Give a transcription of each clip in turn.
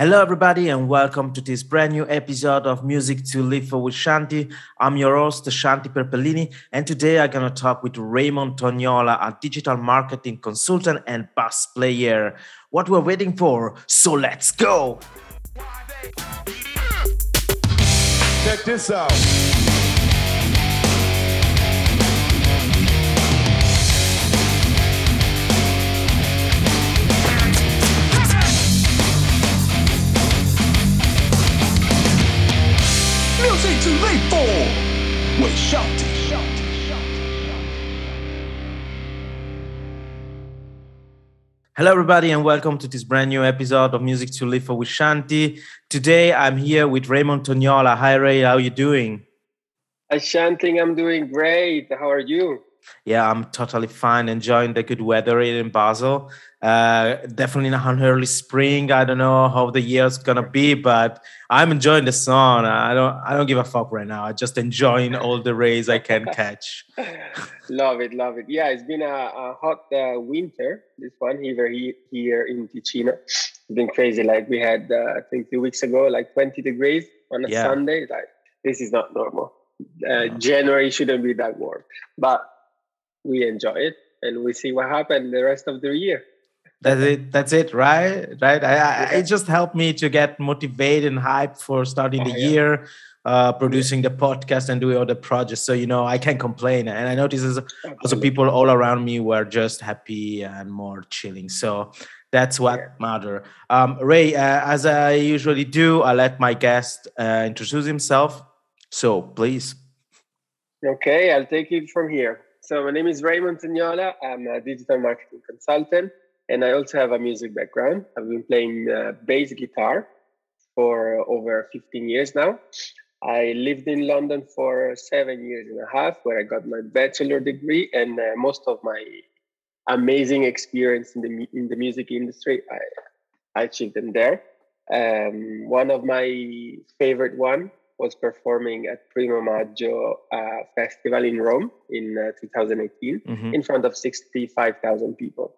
Hello, everybody, and welcome to this brand new episode of Music to Live for with Shanti. I'm your host, Shanti Perpellini, and today I'm going to talk with Raymond Tognola, a digital marketing consultant and bass player. What we're waiting for, so let's go! Check this out. Music to live for with Shanti. Hello, everybody, and welcome to this brand new episode of Music to Live for with Shanti. Today, I'm here with Raymond Tognola. Hi, Ray. How are you doing? Hi, Shanti. I'm doing great. How are you? Yeah, I'm totally fine. Enjoying the good weather here in Basel. Uh, definitely not an early spring. I don't know how the year's gonna be, but I'm enjoying the sun. I don't. I don't give a fuck right now. I just enjoying all the rays I can catch. love it, love it. Yeah, it's been a, a hot uh, winter. This one here, here in Ticino. It's been crazy. Like we had, uh, I think, two weeks ago, like 20 degrees on a Yeah. Sunday. Like this is not normal. Uh, January shouldn't be that warm, but we enjoy it and we see what happened the rest of the year. That's it. That's it, right? Right. I, I, Yeah. it just helped me to get motivated and hyped for starting the Oh, yeah. year, uh, producing the podcast and doing other projects. So you know, I can't complain. And I notice also people all around me were just happy and more chilling. So that's what Yeah. matter. Um, Ray, uh, as I usually do, I let my guest uh, introduce himself. So please. Okay, I'll take it from here. So my name is Raymond Tognola. I'm a digital marketing consultant, and I also have a music background. I've been playing uh, bass guitar for over 15 years now. I lived in London for seven years and a half, where I got my bachelor degree, and uh, most of my amazing experience in the in the music industry, I, I achieved them there. Um, one of my favorite one was performing at Primo Maggio uh, festival in Rome in uh, 2018 Mhm. in front of 65,000 people,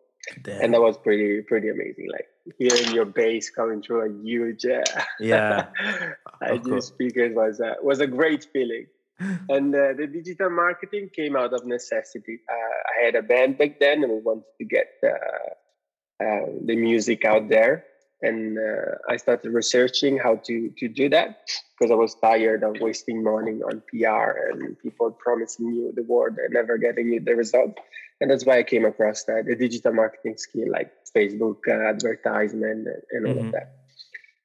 Damn. and that was pretty pretty amazing. Like hearing your bass coming through a huge uh, Yeah, of course. speakers was uh, was a great feeling. And uh, the digital marketing came out of necessity. Uh, I had a band back then, and we wanted to get uh, uh, the music out there. And uh, I started researching how to to do that because I was tired of wasting money on PR and people promising you the world and never getting you the result. And that's why I came across that the digital marketing skill like Facebook uh, advertisement and, and all Mhm. of that.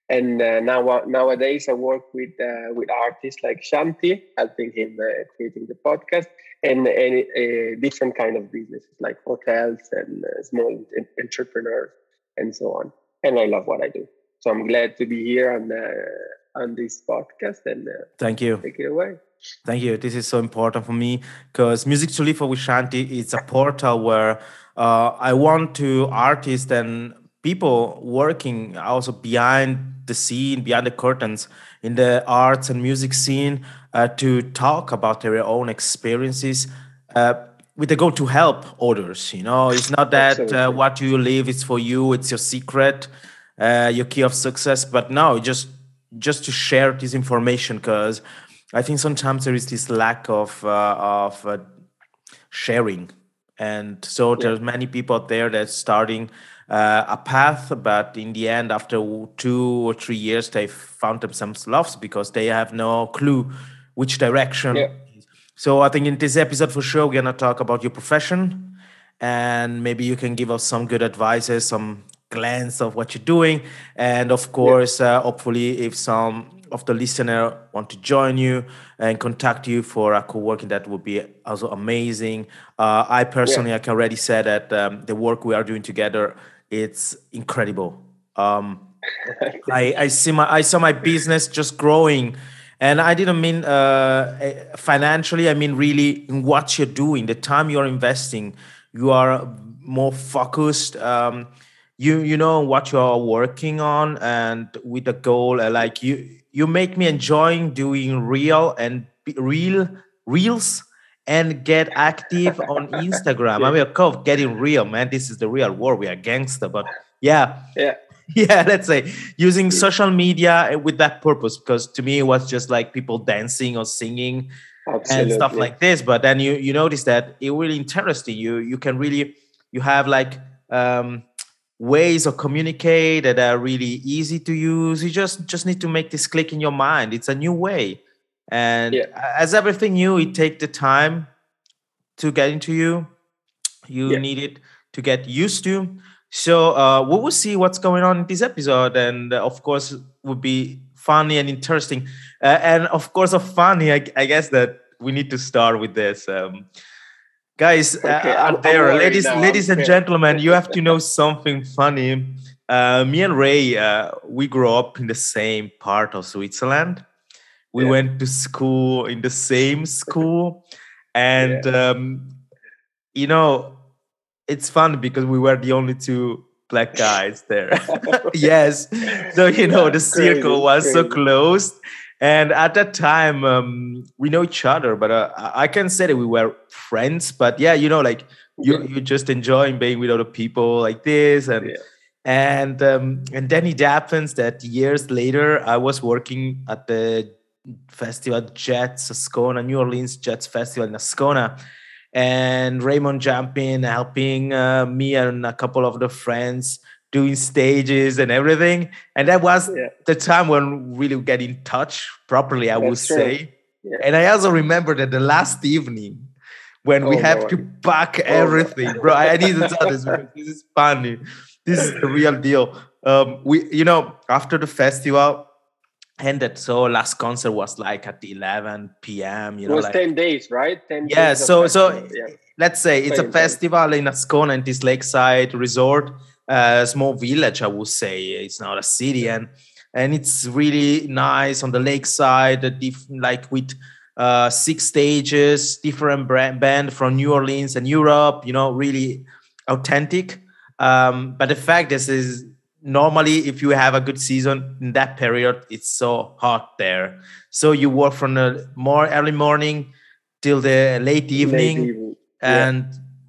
And uh, now nowadays I work with uh, with artists like Shanti, helping him uh, creating the podcast and any uh, different kind of businesses like hotels and uh, small entrepreneurs and so on. And I love what I do. So I'm glad to be here on uh, on this podcast and uh, Thank you. take it away. Thank you. This is so important for me because Music to Live for with Shanti is a portal where uh, I want to artists and people working also behind the scene, behind the curtains in the arts and music scene uh, to talk about their own experiences uh, with the goal to help others. You know, it's not that uh, what you live is for you, it's your secret, uh, your key of success, but no, just just to share this information because I think sometimes there is this lack of uh, of uh, sharing, and so there's many people out there that's starting uh, a path, but in the end, after two or three years, they found themselves lost because they have no clue which direction. Yeah. So I think in this episode for sure we're gonna talk about your profession, and maybe you can give us some good advices, some glance of what you're doing, and of course, uh, hopefully, if some of the listener want to join you and contact you for a co-working, that would be also amazing. Uh, I personally, I can already say that um, the work we are doing together, it's incredible. Um, I, I see my I saw my business just growing, and I didn't mean uh, eh, financially. I mean really in what you're doing, the time you're investing. You are more focused. Um, you you know what you're working on, and with the goal, uh, like you you make me enjoying doing real and real reels and get active on Instagram. I mean, of course, getting real, man. This is the real world. We are gangster, but yeah, Yeah. yeah let's say using social media with that purpose because to me it was just like people dancing or singing Absolutely. and stuff like this. But then you you notice that it really interesting. You you can really you have like um ways of communicate that are really easy to use. You just just need to make this click in your mind. It's a new way. And Yeah. as everything new it take the time to get into you. You Yeah. need it to get used to so uh, we will see what's going on in this episode and uh, of course would be funny and interesting. Uh, and of course of funny I, I guess that we need to start with this um, guys uh, Okay, out there ladies now, ladies and gentlemen you have to know something funny. Uh, me and ray uh, we grew up in the same part of switzerland. We Yeah. went to school in the same school. And um, you know it's fun because we were the only two black guys there. Yes. So you know the crazy, circle was so closed. And at that time um, we know each other but uh, i I can say that we were friends but yeah you know like you Yeah. you just enjoying being with other people like this. And Yeah. and um, and then it happens that years later i was working at the festival jazz ascona new orleans jazz festival in ascona and raymond jumping helping uh, me and a couple of the friends doing stages and everything and that was Yeah. the time when we really get in touch properly i would true. say Yeah. and i also remember that the last evening when we Oh, have Lord. to pack everything bro i I need to tell this because this is funny this is the real deal um we you know after the festival ended so last concert was like at 11 p.m you It know was like 10 days, right? 10 yeah days so so yeah. let's say it's a Very intense. festival in ascona in this lakeside resort a small village i would say it's not a city and and it's really nice on the lakeside diff- like with uh six stages different brand band from new orleans and europe you know really authentic um but the fact is is normally if you have a good season in that period it's so hot there so you work from the more early morning till the late evening Late evening. Yeah. and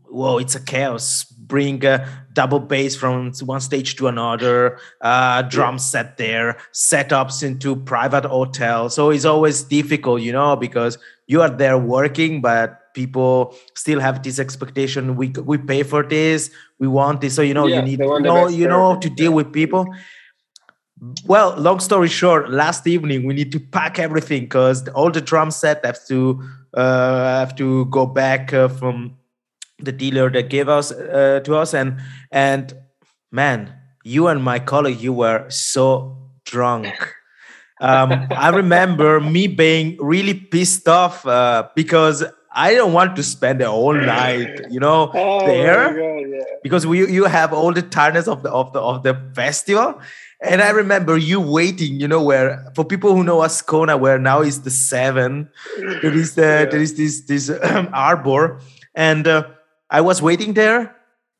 whoa it's a chaos bring a double bass from one stage to another uh drum set there setups into private hotel so it's always difficult you know because you are there working but people still have this expectation we we pay for this we want this so you know Yeah, you need the know you know to deal with people. Well, long story short, last evening we need to pack everything because all the drum set have to uh, have to go back uh, from the dealer that gave us uh, to us, and and man, you and my colleague, you were so drunk. Um, I remember me being really pissed off uh, because I don't want to spend the whole night, you know, Oh, there God, yeah. because we you have all the tiredness of the of the of the festival. And I remember you waiting, you know, where for people who know Ascona, where now is the seven, there is the, Yeah. there is this this um, arbor, and uh, I was waiting there,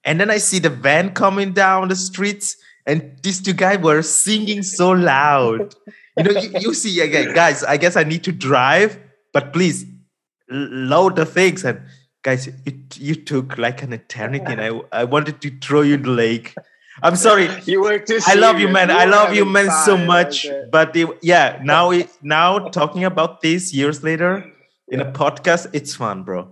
and then I see the van coming down the streets, and these two guys were singing so loud. You know, you, you see again, guys. I guess I need to drive, but please load the things and guys you, you took like an eternity and I, I wanted to throw you in the lake i'm sorry You were too i love you serious. man i love you man so much but it, yeah now it, now talking about this years later in a podcast it's fun bro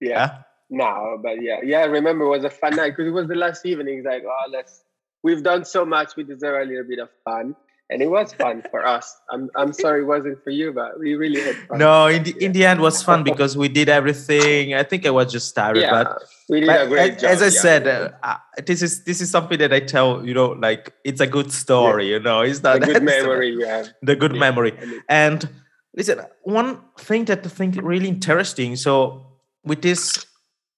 Yeah. yeah No, but yeah, yeah. I remember it was a fun night because it was the last evening. It's like, oh, let's. We've done so much. We deserve a little bit of fun, and it was fun for us. I'm I'm sorry it wasn't for you, but we really had fun. no in the, in the end was fun because we did everything i think i was just tired yeah, but we did But a great as, job. as I yeah. said, uh, uh, this is this is something that I tell you know, like it's a good story. You know, it's not a good memory you have. The good Yeah, memory. And listen, one thing that I think really interesting. So with this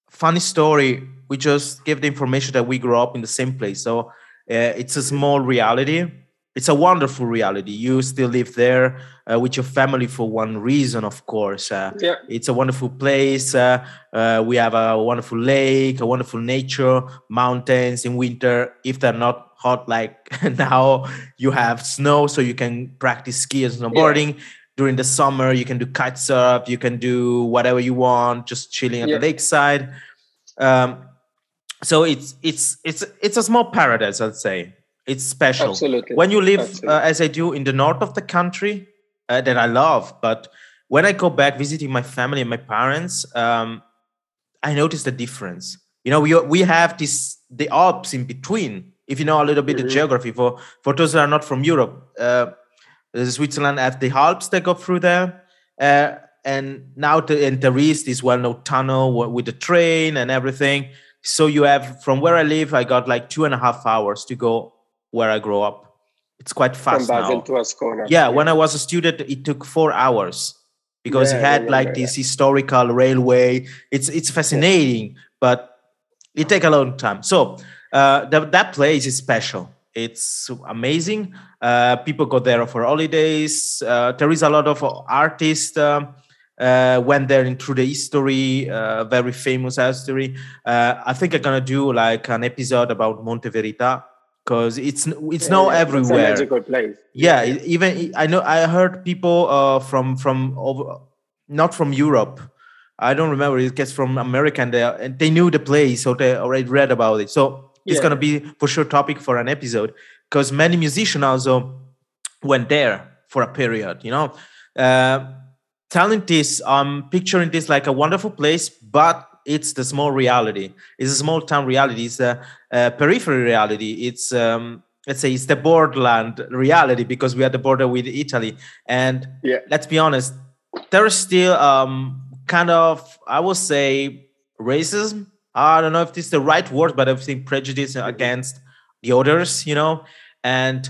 funny story, we just give the information that we grew up in the same place. So uh, it's a small reality. It's a wonderful reality. You still live there uh, with your family for one reason, of course. Uh, Yeah. it's a wonderful place. Uh, uh, we have a wonderful lake, a wonderful nature, mountains in winter. If they're not hot like now, you have snow, so you can practice ski and snowboarding. During the summer, you can do kite surf. You can do whatever you want, just chilling at Yeah. the lakeside. Um, so it's it's it's it's a small paradise, I'd say. It's special. Absolutely. when you live uh, as i do in the north of the country uh, that i love but when i go back visiting my family and my parents um, i notice the difference. You know we, we have this the alps in between. If you know a little bit Mhm. of geography for for those that are not from europe uh, switzerland have the alps that go through there uh, and now the, and there is this well-known tunnel with the train and everything. So you have from where i live i got like two and a half hours to go where i grow up. It's quite From fast Basel now. to Ascona. yeah when i was a student it took four hours because Yeah, it had like this historical railway. It's it's fascinating but it take a long time. So uh, that, that place is special. It's amazing. Uh, people go there for holidays. Uh, there is a lot of artists um, uh, went there in through the history uh, very famous history. Uh, i think i'm gonna do like an episode about monte verita because it's it's Yeah, now yeah, everywhere It's a magical place. yeah e- even i know i heard people uh, from from over, not from europe. I don't remember it gets from america and they, and they knew the place so they already read about it. So it's going to be for sure topic for an episode because many musicians also went there for a period you know? Uh, telling this i'm picturing this like a wonderful place but it's the small reality. It's a small town reality. It's a, a periphery reality. It's um, let's say it's the borderland reality because we are the border with italy. And Yeah. let's be honest there is still um, kind of i would say racism. I don't know if this is the right word but i think prejudice against the others you know? And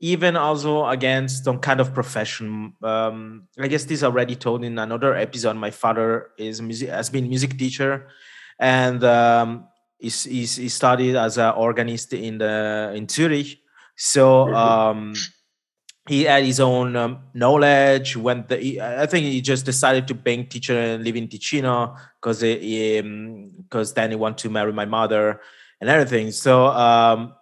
even also against some kind of profession. Um, I guess this already told in another episode. My father is music has been music teacher, and um, he's, he's, he studied as an organist in the in Zurich. So um, he had his own um, knowledge. When the he, I think he just decided to being teacher and live in Ticino because because then he wanted to marry my mother and everything. So. Um,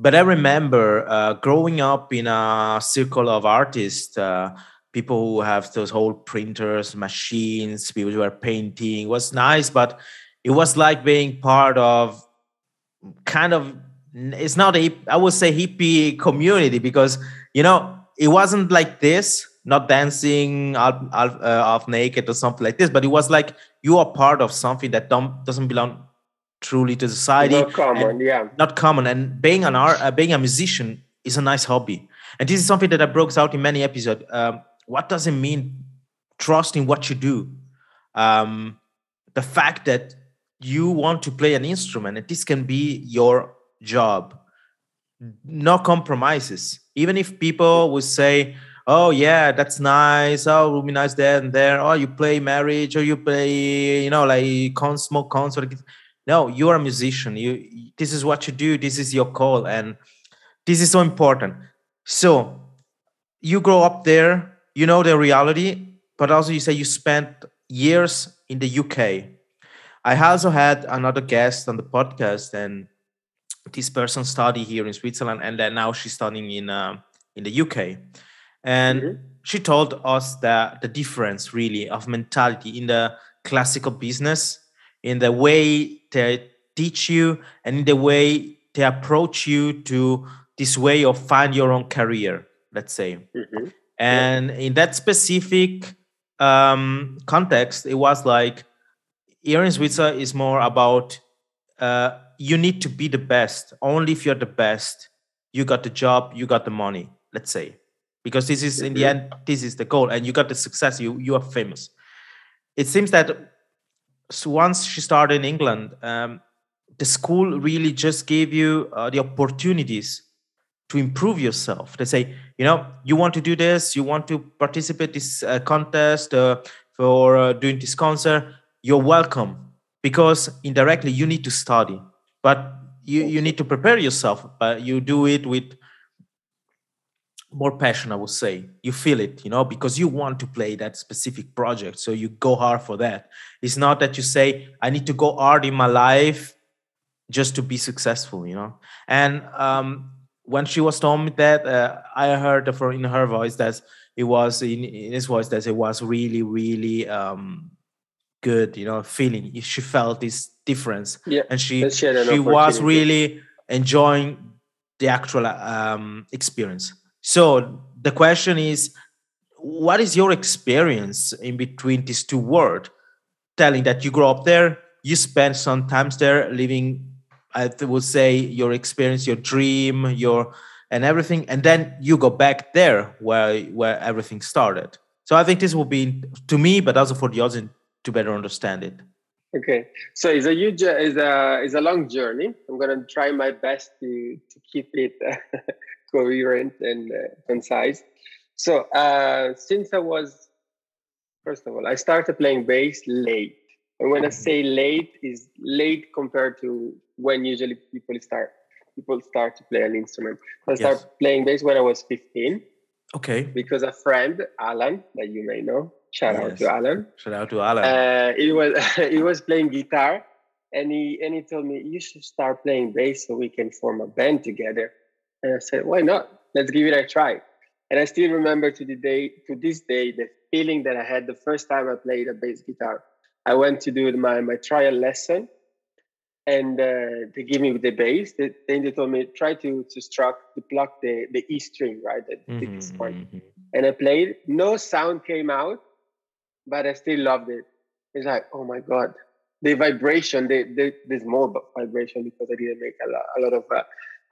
but I remember uh, growing up in a circle of artists, uh, people who have those old printers, machines, people who are painting. It was nice, but it was like being part of kind of it's not a I would say hippie community because you know it wasn't like this, not dancing half, half, uh, half naked or something like this, but it was like you are part of something that don't, doesn't belong truly to society Not common, yeah. not common. And being an art uh, being a musician is a nice hobby. And this is something that i broke out in many episodes. Um, what does it mean trust in what you do? Um, the fact that you want to play an instrument and this can be your job. No compromises. Even if people would say oh yeah that's nice. Oh it will be nice there and there. Oh you play marriage. Or you play you know like con small concert no you are a musician. You this is what you do. This is your call and this is so important. So you grow up there you know the reality but also you say you spent years in the uk i also had another guest on the podcast and this person studied here in switzerland and then now she's studying in uh, in the uk and Mhm. she told us that the difference really of mentality in the classical business in the way they teach you and in the way they approach you to this way of find your own career let's say. Mhm. and in that specific um, context it was like here in switzerland is more about uh, you need to be the best. Only if you're the best you got the job you got the money let's say. Because this is in the Mhm. end this is the goal and you got the success you you are famous. It seems that so once she started in england um, the school really just gave you uh, the opportunities to improve yourself. They say you know you want to do this you want to participate this uh, contest uh, for uh, doing this concert you're welcome. Because indirectly you need to study. But you, you need to prepare yourself but you do it with more passion i would say. You feel it you know because you want to play that specific project so you go hard for that. It's not that you say i need to go hard in my life just to be successful you know? And um, when she was told me that uh, i heard from in her voice that it was in, in his voice that it was really really um, good you know feeling. She felt this difference. Yeah. and she she she was really enjoying the actual um, experience. So the question is, what is your experience in between these two worlds? Telling that you grew up there, you spent some times there, living. I would say your experience, your dream, your and everything, and then you go back there where where everything started. So I think this will be to me, but also for the audience to better understand it. Okay, so it's a huge, it's a, it's a long journey. I'm gonna try my best to to keep it coherent and uh, concise. So uh, since I was, first of all, I started playing bass late, and when I say late, is late compared to when usually people start people start to play an instrument. I started playing bass when I was 15 Okay. because a friend, Alan, that you may know, shout out to Alan. Shout out to Alan. Uh, he was he was playing guitar, and he and he told me you should start playing bass so we can form a band together. And I said, why not? Let's give it a try. And I still remember to the day to this day the feeling that I had the first time I played a bass guitar. I went to do my my trial lesson, and uh, they gave me the bass. They, then they told me try to to struck to pluck the the E string, right, the Mhm, thickest one mhm. and I played. No sound came out, but I still loved it. It's like, oh my god, the vibration. The, the, there's more bu- vibration because I didn't make a lot, a lot of uh,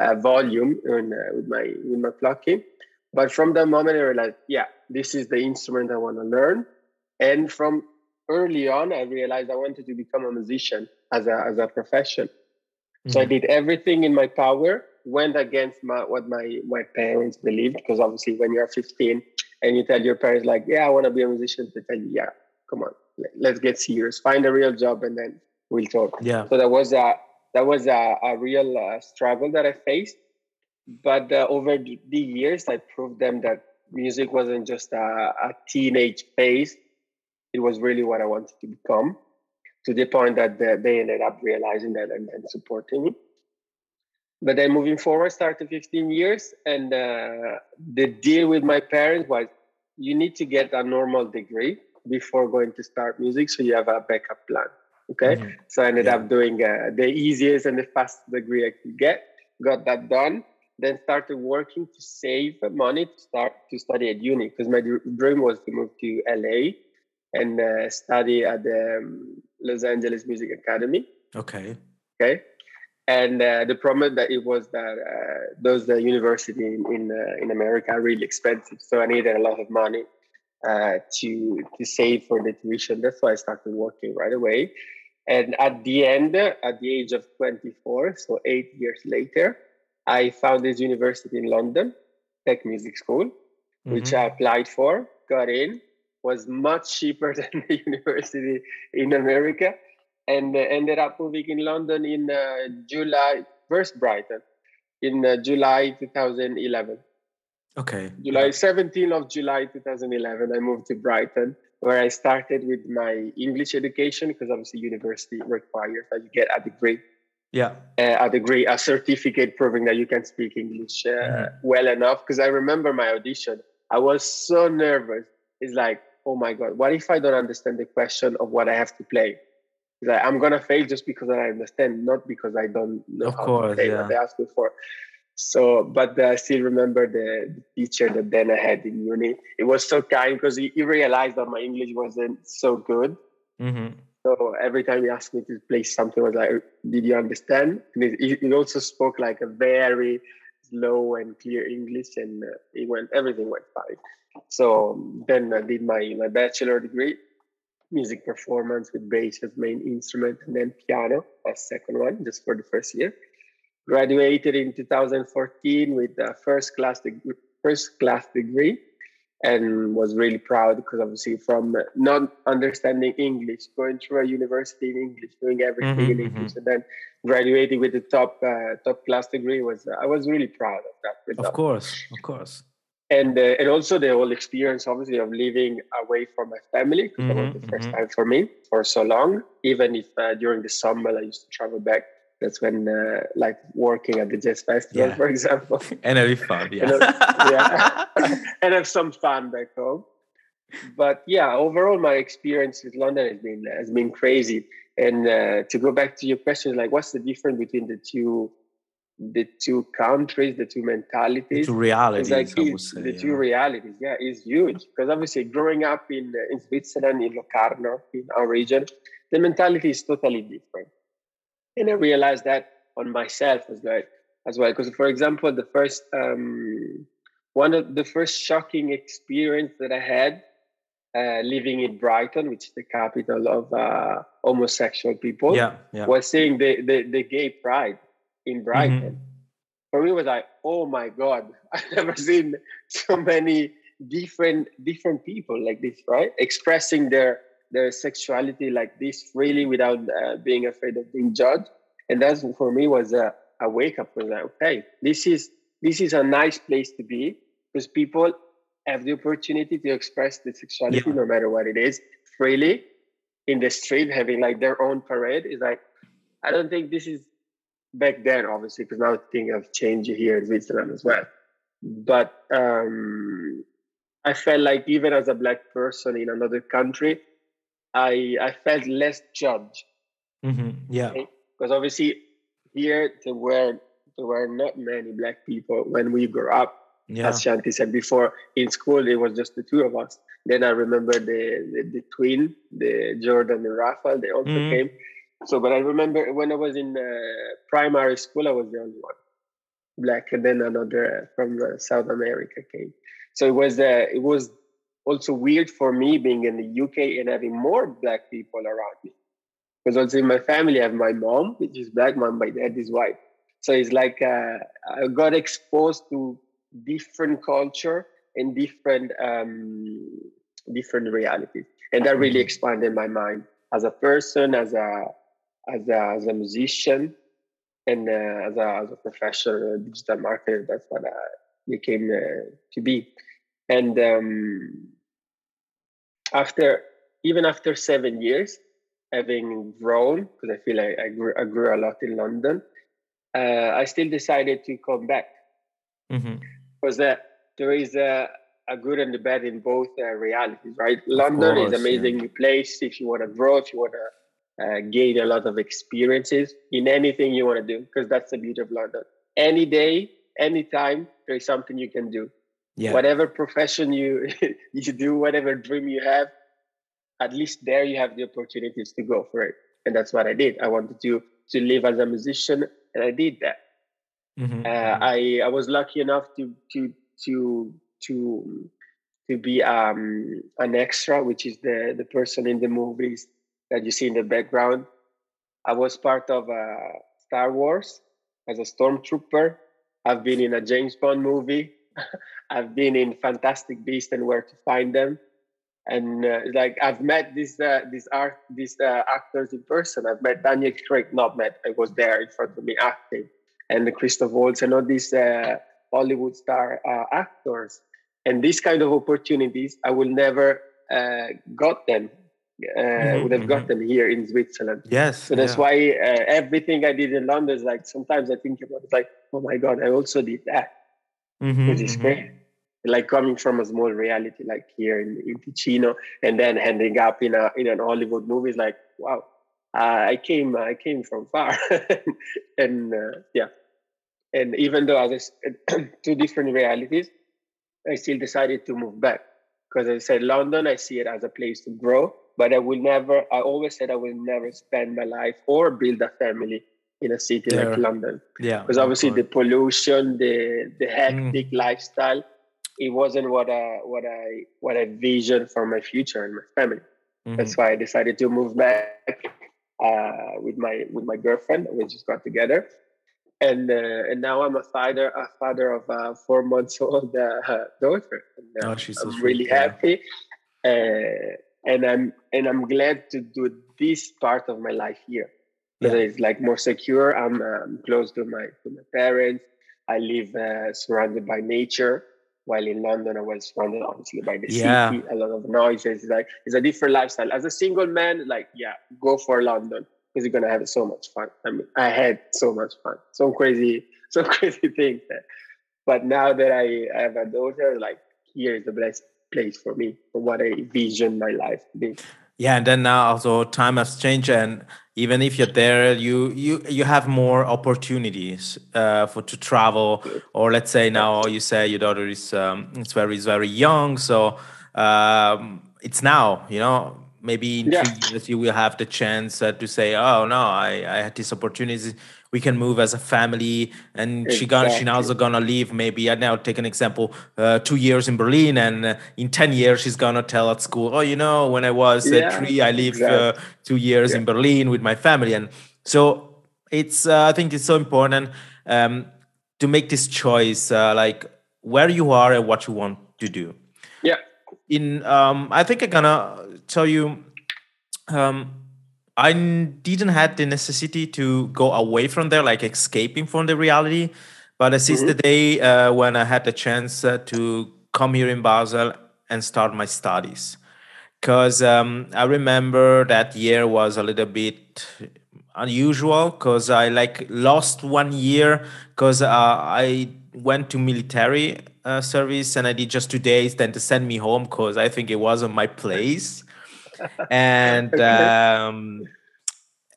uh, volume in, uh, with my with my plucking. But from that moment, I realized, yeah, this is the instrument I want to learn. And from early on, I realized I wanted to become a musician as a as a profession. So I Mhm. did everything in my power, went against my, what my, my parents believed, because obviously when you're 15 and you tell your parents like, yeah, I want to be a musician, they tell you, yeah, come on, let's get serious, find a real job and then we'll talk. Yeah. So that was a, that was a, a real uh, struggle that I faced. But uh, over the, years, I proved them that music wasn't just a, a teenage phase. It was really what I wanted to become to the point that they, they ended up realizing that and, and supporting me. But then moving forward, started 15 years, and uh, the deal with my parents was you need to get a normal degree before going to start music, so you have a backup plan. Okay, Mhm. so I ended Yeah. up doing uh, the easiest and the fastest degree I could get. Got that done. Then started working to save money to start to study at uni because my dream was to move to LA and uh, study at the um, Los Angeles Music Academy. Okay. Okay, and uh, the problem that it was that uh, those uh, university in in, uh, in America are really expensive, so I needed a lot of money uh, to to save for the tuition. That's why I started working right away. And at the end, at the age of 24, so eight years later, I found this university in London, Tech Music School, which Mhm. I applied for, got in, was much cheaper than the university in America, and uh, ended up moving in London in uh, July, first Brighton, in uh, July 2011. Okay. July 17th of July 2011, I moved to Brighton, where I started with my English education because obviously university requires that you get a degree, Yeah. uh, a degree, a certificate proving that you can speak English uh, Mhm. well enough. Because I remember my audition, I was so nervous. It's like, oh my god, what if I don't understand the question of what I have to play? It's like I'm gonna fail just because I understand, not because I don't know Of how course, to play yeah. what they asked me for. So, but I still remember the, teacher that then I had in uni. It was so kind because he, he realized that my English wasn't so good. hmm So every time he asked me to play something, I was like, "Did you understand?" And he, he also spoke like a very slow and clear English, and uh, it went everything went fine. So then I did my my bachelor degree, music performance with bass as main instrument, and then piano as second one, just for the first year. Graduated in 2014 with a first class degree, first class degree and was really proud because obviously from not understanding English, going through a university in English, doing everything Mhm, in mhm. English, and then graduating with the top uh, top class degree was I was really proud of that. Of course. Of course. And uh, and also the whole experience, obviously, of living away from my family because that was Mhm, the 1st mhm. time for me for so long. Even if uh, during the summer I used to travel back, that's when uh, like working at the jazz festival, Yeah. for example And it'll fun. Yeah. And, yeah, and have some fun back home. But yeah, overall, my experience with London has been has been crazy. And uh, to go back to your question, like, what's the difference between the two the two countries, the two mentalities. the two realities, like I would say. the yeah. two realities. Yeah, is huge because obviously growing up in in Switzerland, in Locarno, in our region, the mentality is totally different. And I realized that on myself as well, as well. Because for example, the first um, one of the first shocking experience that I had uh, living in Brighton, which is the capital of uh, homosexual people, Yeah, yeah. was seeing the, the the gay pride in Brighton Mhm. for me it was like oh my god i've never seen so many different different people like this right expressing their their sexuality like this freely without uh, being afraid of being judged and that for me was a, a wake up was like okay this is this is a nice place to be because people have the opportunity to express the sexuality Yeah. no matter what it is freely in the street having like their own parade is like i don't think this is back then, obviously, because now things have changed here in Switzerland as well. But um, I felt like even as a black person in another country, I I felt less judged Mhm. Yeah. because obviously here there were there were not many black people when we grew up. Yeah. As Shanti said before, in school it was just the two of us. Then I remember the the, the twin, the Jordan and Rafael, they also Mhm. came. So, but I remember when I was in uh, primary school, I was the only one black, and then another from uh, South America came. So it was uh, it was also weird for me being in the UK and having more black people around me. Because also in my family, I have my mom, which is black, mom, my dad is white. So it's like uh, I got exposed to different culture and different um, different realities, and that really expanded my mind as a person, as a as a as a musician, and uh, as a as a professional digital marketer. That's what I became uh, to be, and um, after even after seven years having grown because i feel like I grew, I grew a lot in london uh, i still decided to come back Mhm. because that there is a, a good and a bad in both uh, realities right london course, is yeah. an amazing place if you want to grow if you want to uh, gain a lot of experiences in anything you want to do because that's the beauty of london any day anytime there is something you can do Yeah. whatever profession you you do, whatever dream you have, at least there you have the opportunities to go for it. And that's what I did. I wanted to to live as a musician, and I did that. Mhm. Uh, I I was lucky enough to to to to to be um, an extra, which is the the person in the movies that you see in the background. I was part of uh, Star Wars as a stormtrooper. I've been in a James Bond movie. I've been in Fantastic Beasts and Where to Find Them, and uh, like I've met these uh, these art these uh, actors in person. I've met Daniel Craig, not met. I was there in front of me acting, and Christoph Waltz and all these uh, Hollywood star uh, actors. And these kind of opportunities, I will never uh, got them. Uh, Mhm, would have mhm. got them here in Switzerland. Yes. So that's yeah. why uh, everything I did in London is like sometimes I think about it like, oh my god, I also did that, Mhm, which is mhm. great. Like coming from a small reality like here in, in Ticino, and then ending up in a in an Hollywood movie is like, wow, uh, I came I came from far, and uh, yeah, and even though I was two different realities, I still decided to move back because I said London, I see it as a place to grow, but I will never. I always said I will never spend my life or build a family in a city like London Yeah. because obviously the pollution, the the hectic Mm. lifestyle, it wasn't what I what I what I visioned for my future and my family. Mhm. That's why I decided to move back uh, with my with my girlfriend. We just got together, and uh, and now I'm a father a father of a four months old uh, daughter. And, uh, Oh, she's so I'm sweet, really yeah. happy, uh, and I'm and I'm glad to do this part of my life here Yeah. it's like more secure. I'm um, close to my to my parents. I live uh, surrounded by nature. While in London, I was surrounded obviously by the Yeah. city, a lot of noises. It's like it's a different lifestyle. As a single man, like yeah, go for London because you're gonna have so much fun. I mean, I had so much fun, some crazy, some crazy things. There. But now that I have a daughter, like here is the best place for me for what I vision my life to be. Yeah, and then now also time has changed, and even if you're there you you you have more opportunities uh, for to travel. Or let's say now you say your daughter is um, it's very is very young so um, it's now you know maybe in Yeah. three years you will have the chance uh, to say oh no i i had this opportunity we can move as a family and she gonna she now's gonna leave maybe i now take an example uh, two years in berlin and uh, in 10 years she's gonna tell at school oh you know when i was uh, Yeah, three i lived uh, exactly. two years in berlin with my family and so it's uh, i think it's so important um, to make this choice uh, like where you are and what you want to do Yeah. In um i think i'm gonna tell you um i didn't have the necessity to go away from there like escaping from the reality. But this is the day uh, when i had the chance uh, to come here in basel and start my studies. Because um, i remember that year was a little bit unusual because i like lost one year because uh, i went to military uh, service and i did just two days then to send me home because i think it wasn't my place and um,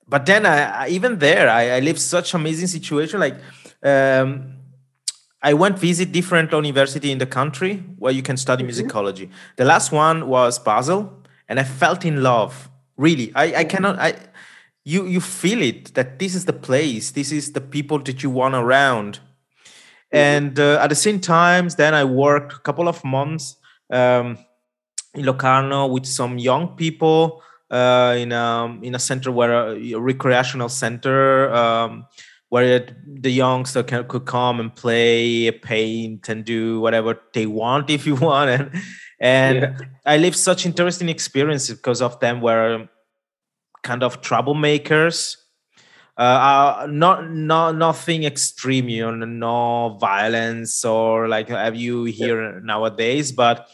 but then I, I even there I, I lived such amazing situation like um, I went visit different university in the country where you can study musicology. The last one was Basel, and I felt in love. Really, I, I cannot. I you you feel it that this is the place. This is the people that you want around. And uh, at the same times, then I worked a couple of months um, in Locarno with some young people uh, in a in a center where a recreational center um, where it, the youngster can, could come and play, paint, and do whatever they want if you want. And and Yeah. I lived such interesting experiences because of them. Were kind of troublemakers. Uh, uh, not not nothing extreme, you know, no violence or like have you here nowadays. But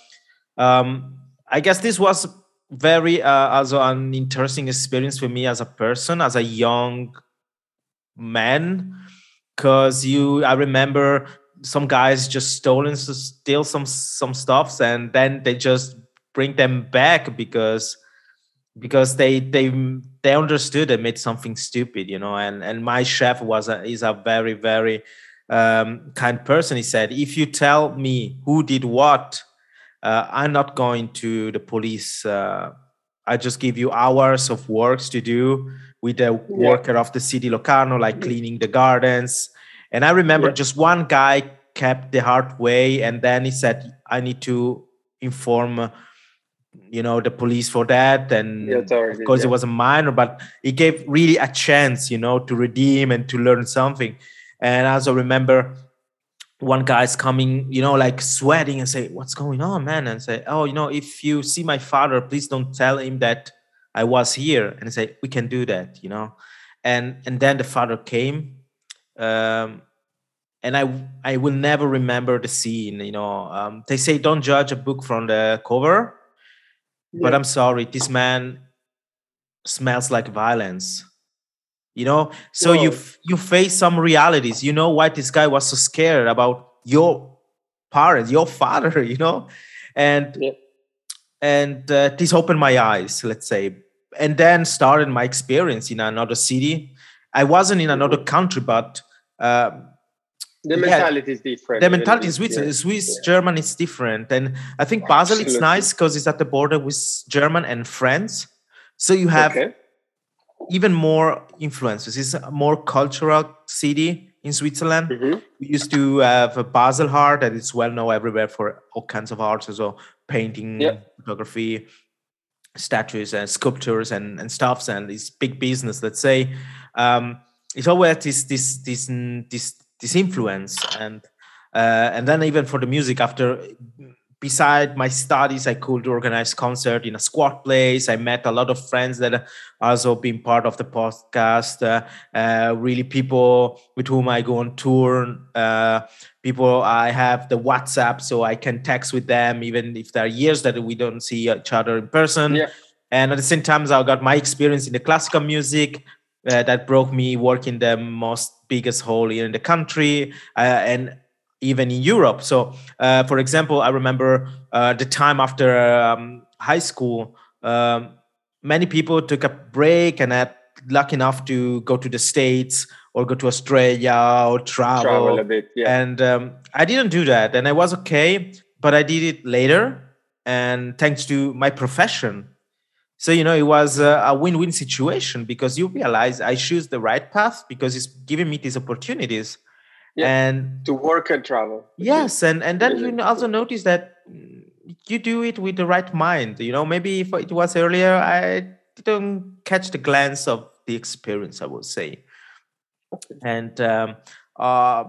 um, I guess this was very uh, also an interesting experience for me as a person, as a young man, because you. I remember some guys just stolen to steal some some stuffs and then they just bring them back because because they they they understood they made something stupid you know and and my chef was a is a very very um, kind person. He said if you tell me who did what uh, i'm not going to the police uh, i just give you hours of works to do with the worker of the city locarno like cleaning the gardens. And i remember Yeah. just one guy kept the hard way and then he said i need to inform you know the police for that. And of course yeah. it was a minor but it gave really a chance you know to redeem and to learn something. And I also remember one guy's coming you know like sweating and say what's going on man? And say oh you know if you see my father please don't tell him that i was here. And I say we can do that you know. And and then the father came um and I I will never remember the scene. You know, um, they say don't judge a book from the cover, but I'm sorry, this man smells like violence. You know, so you Whoa. you face some realities. You know why this guy was so scared about your parents, your father. You know, and Yeah. and uh, this opened my eyes. Let's say, and then started my experience in another city. I wasn't in another country, but. Um, The mentality is different. the mentality in- Switzerland, yeah. Swiss, yeah. German is different, and I think Basel it's nice because it's at the border with German and France, so you have Okay. even more influences. It's a more cultural city in Switzerland. Mhm. We used to have a Basel art that is well known everywhere for all kinds of arts, so painting, Yeah. photography, statues and sculptures and, and stuffs and it's big business let's say um it's always this this this this this influence. And uh, and then even for the music after beside my studies i could organize concert in a squat place. I met a lot of friends that also been part of the podcast uh, uh, really people with whom i go on tour uh, people i have the whatsapp so i can text with them even if there are years that we don't see each other in person. Yeah. and at the same time i got my experience in the classical music uh, that broke me working the most biggest here in the country uh, and even in Europe. So, uh, for example, I remember uh, the time after um, high school, um, many people took a break and had luck enough to go to the states or go to australia or travel, Travel a bit. Yeah. and um, i didn't do that and i was okay but i did it later and thanks to my profession so you know it was a, a win-win situation because you realize i choose the right path because it's giving me these opportunities. Yeah. and to work and travel. yes and and then you also notice that you do it with the right mind you know. Maybe if it was earlier i didn't catch the glance of the experience i would say. And um, uh,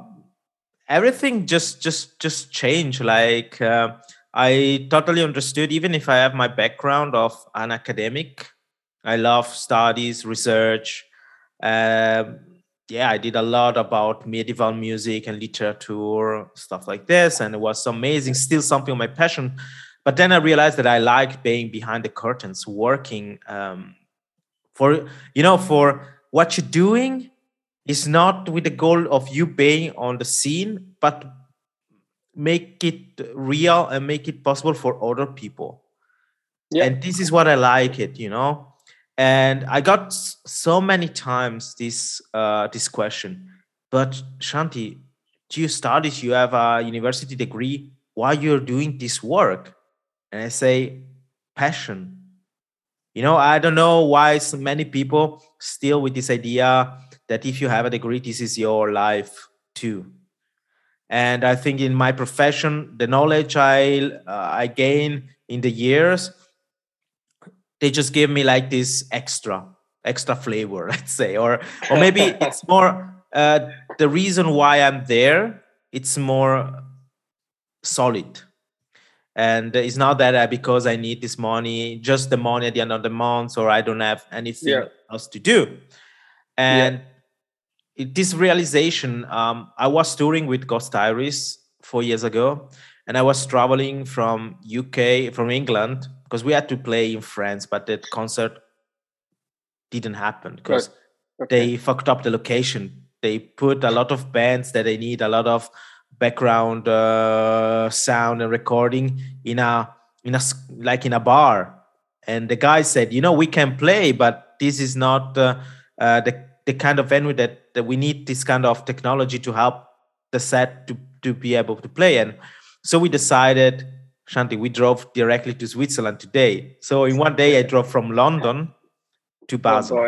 everything just just just changed like uh, i totally understood even if i have my background of an academic i love studies research um, yeah i did a lot about medieval music and literature stuff like this and it was amazing still something of my passion. But then i realized that i like being behind the curtains working um, for you know for what you're doing is not with the goal of you being on the scene but make it real and make it possible for other people. Yeah. and this is what i like it you know? And i got so many times this uh this question. But shanti do you study you have a university degree why you're doing this work? And i say passion. You know i don't know why so many people still with this idea that if you have a degree this is your life too and i think in my profession the knowledge i uh, i gain in the years they just give me like this extra extra flavor let's say. Or or maybe it's more uh, the reason why i'm there it's more solid. And it's not that I, because i need this money just the money at the end of the month or i don't have anything Yeah. else to do. And it, this realization um, i was touring with ghost iris four years ago and i was traveling from uk from england because we had to play in france but that concert didn't happen because Okay. they fucked up the location. They put a lot of bands that they need a lot of background uh, sound and recording in a in a like in a bar. And the guy said, you know, we can play, but this is not uh, uh, the the kind of venue that, that we need this kind of technology to help the set to to be able to play. And so we decided, Shanti, we drove directly to Switzerland today. So in one day, I drove from London to Oh Basel.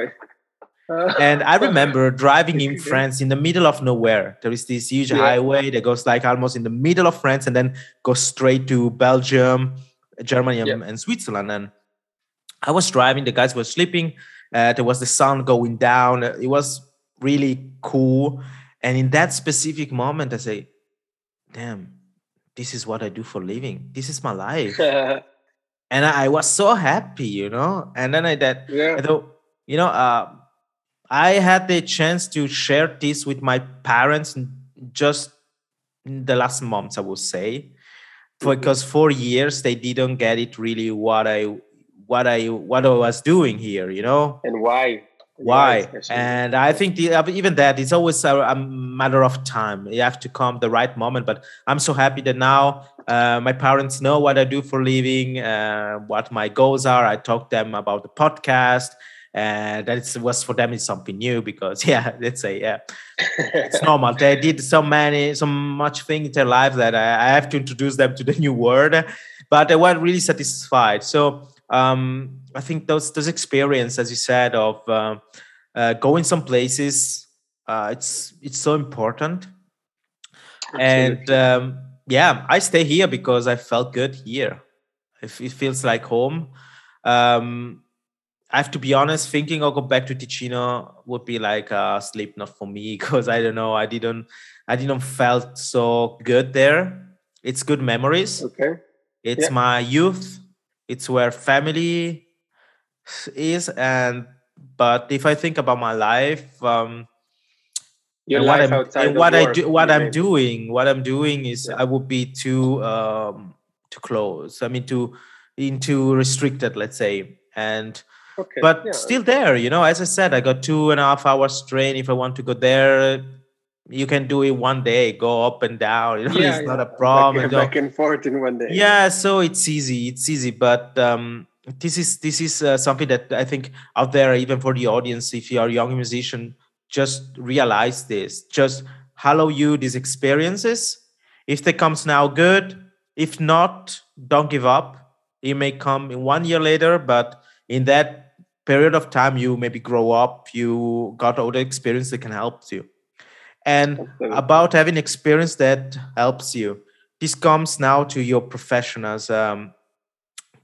Uh, and I remember driving in France in the middle of nowhere. There is this huge Yeah. highway that goes like almost in the middle of France and then goes straight to Belgium, Germany, Yeah. and Switzerland. And I was driving, the guys were sleeping. Uh, there was the sun going down. It was really cool. And in that specific moment, I say, damn, this is what I do for a living. This is my life. and I, I was so happy, you know. And then I that yeah. You know, uh, I had the chance to share this with my parents just in the last months, I would say, Mhm. because for years they didn't get it really what I what I what I was doing here, you know? And why? why? And i think the, uh, even that it's always a, a matter of time. You have to come the right moment but i'm so happy that now uh, my parents know what i do for a living uh, what my goals are. I talk to them about the podcast and that was for them is something new because yeah let's say yeah. It's normal. They did so many so much thing in their life that I, I have to introduce them to the new world. But they were really satisfied. So um, i think those those experience as you said of uh, uh, going some places uh, it's it's so important and um, yeah i stay here because i felt good here it, it feels like home um, I have to be honest, thinking I'll go back to Ticino would be like a sleep not for me because I don't know, I didn't I didn't felt so good there. It's good memories. okay. It's Yeah. my youth. It's where family is and but if I think about my life, um Your what life I'm outside what I work, do what I'm mean. doing, what I'm doing is Yeah. I would be too um too close. I mean too into restricted, let's say. And Okay. but yeah. still there you know as i said i got two and a half hours train if i want to go there you can do it one day go up and down you know yeah, it's not a problem Back, back and forth in one day. yeah so it's easy it's easy but um this is this is uh, something that I think out there, even for the audience, if you are a young musician, just realize this. Just allow you these experiences. If they comes now, good. If not, don't give up. It may come in one year later, but in that period of time, you maybe grow up. You got all the experience that can help you. And about having experience that helps you. This comes now to your profession as a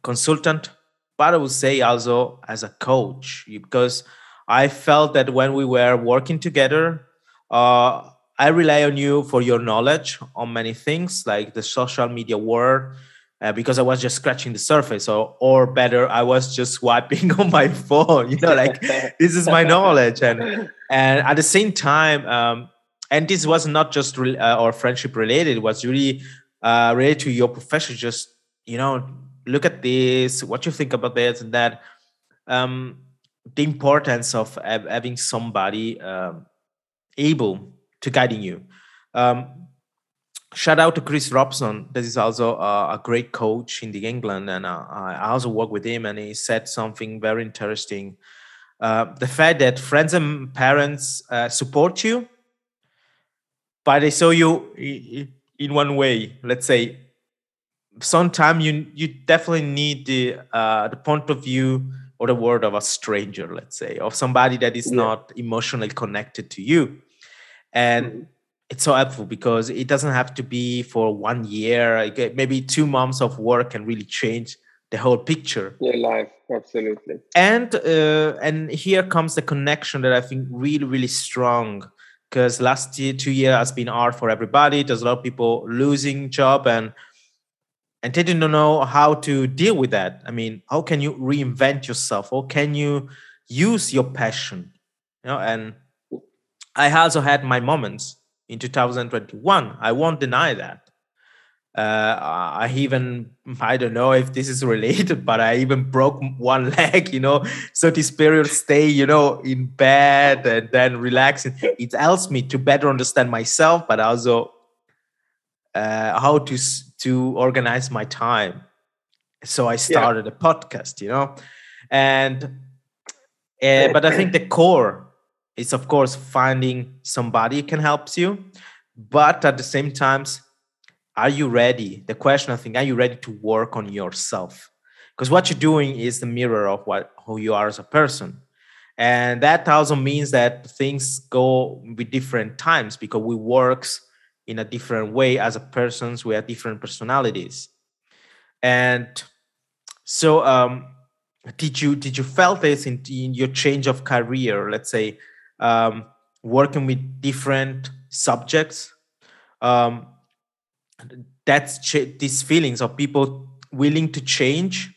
consultant, but I would say also as a coach, because I felt that when we were working together, uh, I rely on you for your knowledge on many things like the social media world, uh, because I was just scratching the surface, or or better, I was just swiping on my phone. You know, like this is my knowledge, and and at the same time, um, and this was not just re- uh, or friendship related; it was really uh, related to your profession. Just you know, look at this, what you think about this and that. Um, the importance of ha- having somebody um, able to guiding you. Um, shout out to Chris Robson. This is also uh, a great coach in the England, and uh, I also work with him. And he said something very interesting: uh, the fact that friends and parents uh, support you, but I saw you in one way. Let's say, sometimes you you definitely need the uh, the point of view or the word of a stranger, let's say, of somebody that is Yeah. not emotionally connected to you. And Mhm. it's so helpful because it doesn't have to be for one year. like, Maybe two months of work can really change the whole picture. Your life, absolutely. And uh, and here comes the connection that I think really really strong because last year two year has been hard for everybody. There's a lot of people losing job and and they didn't know how to deal with that. I mean, how can you reinvent yourself? or can you use your passion? You know, and I also had my moments in 2021. I won't deny that. Uh, I even I don't know if this is related, but I even broke one leg. You know, so this period stay, you know, in bed and then relaxing. It helps me to better understand myself, but also uh, how to to organize my time. So I started a podcast, you know, and uh, but I think the core is of course finding somebody who can help you, but at the same times, are you ready? The question I think, are you ready to work on yourself? Because what you're doing is the mirror of what who you are as a person. And that also means that things go with different times because we works in a different way as a persons. We have different personalities. And so um did you did you felt this in, in your change of career, let's say um working with different subjects? Um that's ch- these feelings of people willing to change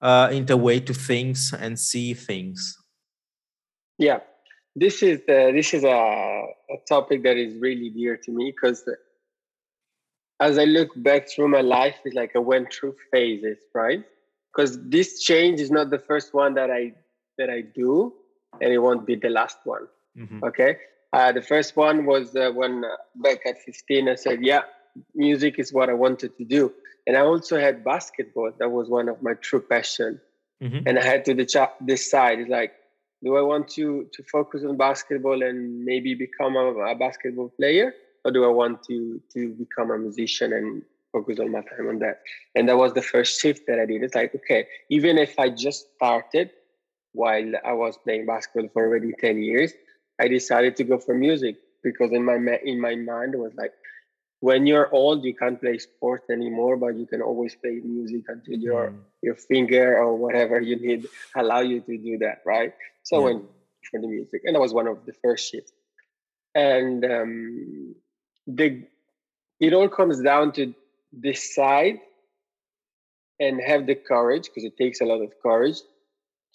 uh, in the way to things and see things. Yeah, this is uh, this is a, a topic that is really dear to me because as I look back through my life, it's like I went through phases, right? Because this change is not the first one that I that I do, and it won't be the last one. Mhm. Okay, uh, the first one was uh, when uh, back at 15, I said, "Yeah, music is what I wanted to do," and I also had basketball. That was one of my true passion Mhm. and I had to decha- decide. It's like, do I want to to focus on basketball and maybe become a, a basketball player, or do I want to to become a musician and focus all my time on that? And that was the first shift that I did. It's like, okay, even if I just started while I was playing basketball for already ten years, I decided to go for music because in my in my mind it was like when you're old you can't play sports anymore but you can always play music until Mm. your finger or whatever you need allow you to do that right so I Yeah. went for the music and that was one of the first shifts and um, the it all comes down to decide and have the courage because it takes a lot of courage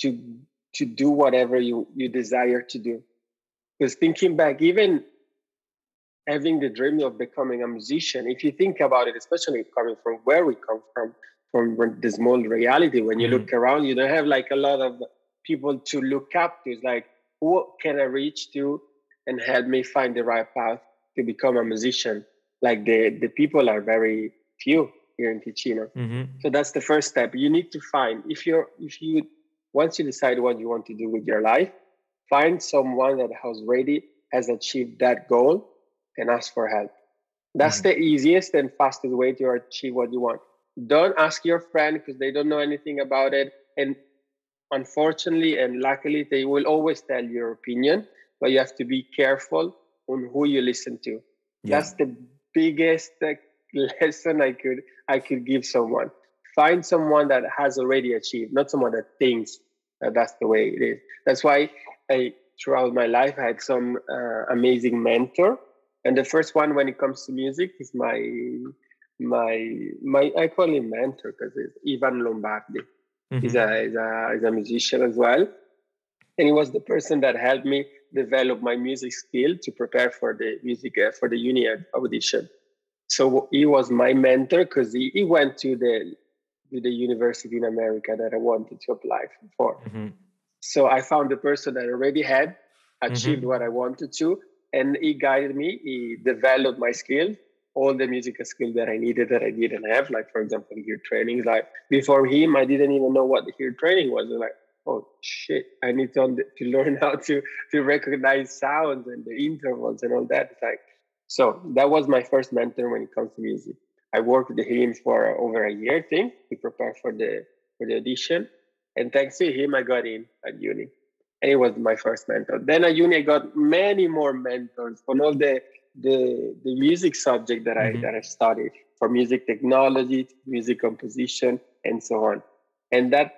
to to do whatever you you desire to do because thinking back even having the dream of becoming a musician if you think about it especially coming from where we come from from the small reality when you Mhm. look around you don't have like a lot of people to look up to it's like who can i reach to and help me find the right path to become a musician like the the people are very few here in Ticino. hmm So that's the first step. You need to find if you're if you once you decide what you want to do with your life, find someone that has already has achieved that goal and ask for help. That's the easiest and fastest way to achieve what you want. Don't ask your friend because they don't know anything about it. And unfortunately and luckily, they will always tell your opinion, but you have to be careful on who you listen to. Yeah. That's the biggest lesson I could I could give someone. Find someone that has already achieved, not someone that thinks that that's the way it is. That's why I throughout my life I had some uh, amazing mentor, and the first one when it comes to music is my my my I call him mentor because it's Ivan Lombardi. He's Mhm. a he's a he's a musician as well, and he was the person that helped me develop my music skill to prepare for the music uh, for the uni audition. So he was my mentor because he, he went to the to the university in America that I wanted to apply for. Mhm. So I found the person that already had achieved what I wanted to, and he guided me. He developed my skill, all the musical skill that I needed that I didn't have. Like for example, ear training. Like before him, I didn't even know what ear training was. I'm like, oh shit, I need to, to learn how to to recognize sounds and the intervals and all that. Like so that was my first mentor when it comes to music. I worked with him for over a year, I think, to prepare for the for the audition. And thanks to him, I got in at uni. And he was my first mentor. Then at uni, I got many more mentors on all the the, the music subject that I Mhm. that I studied, for music technology, music composition, and so on. And that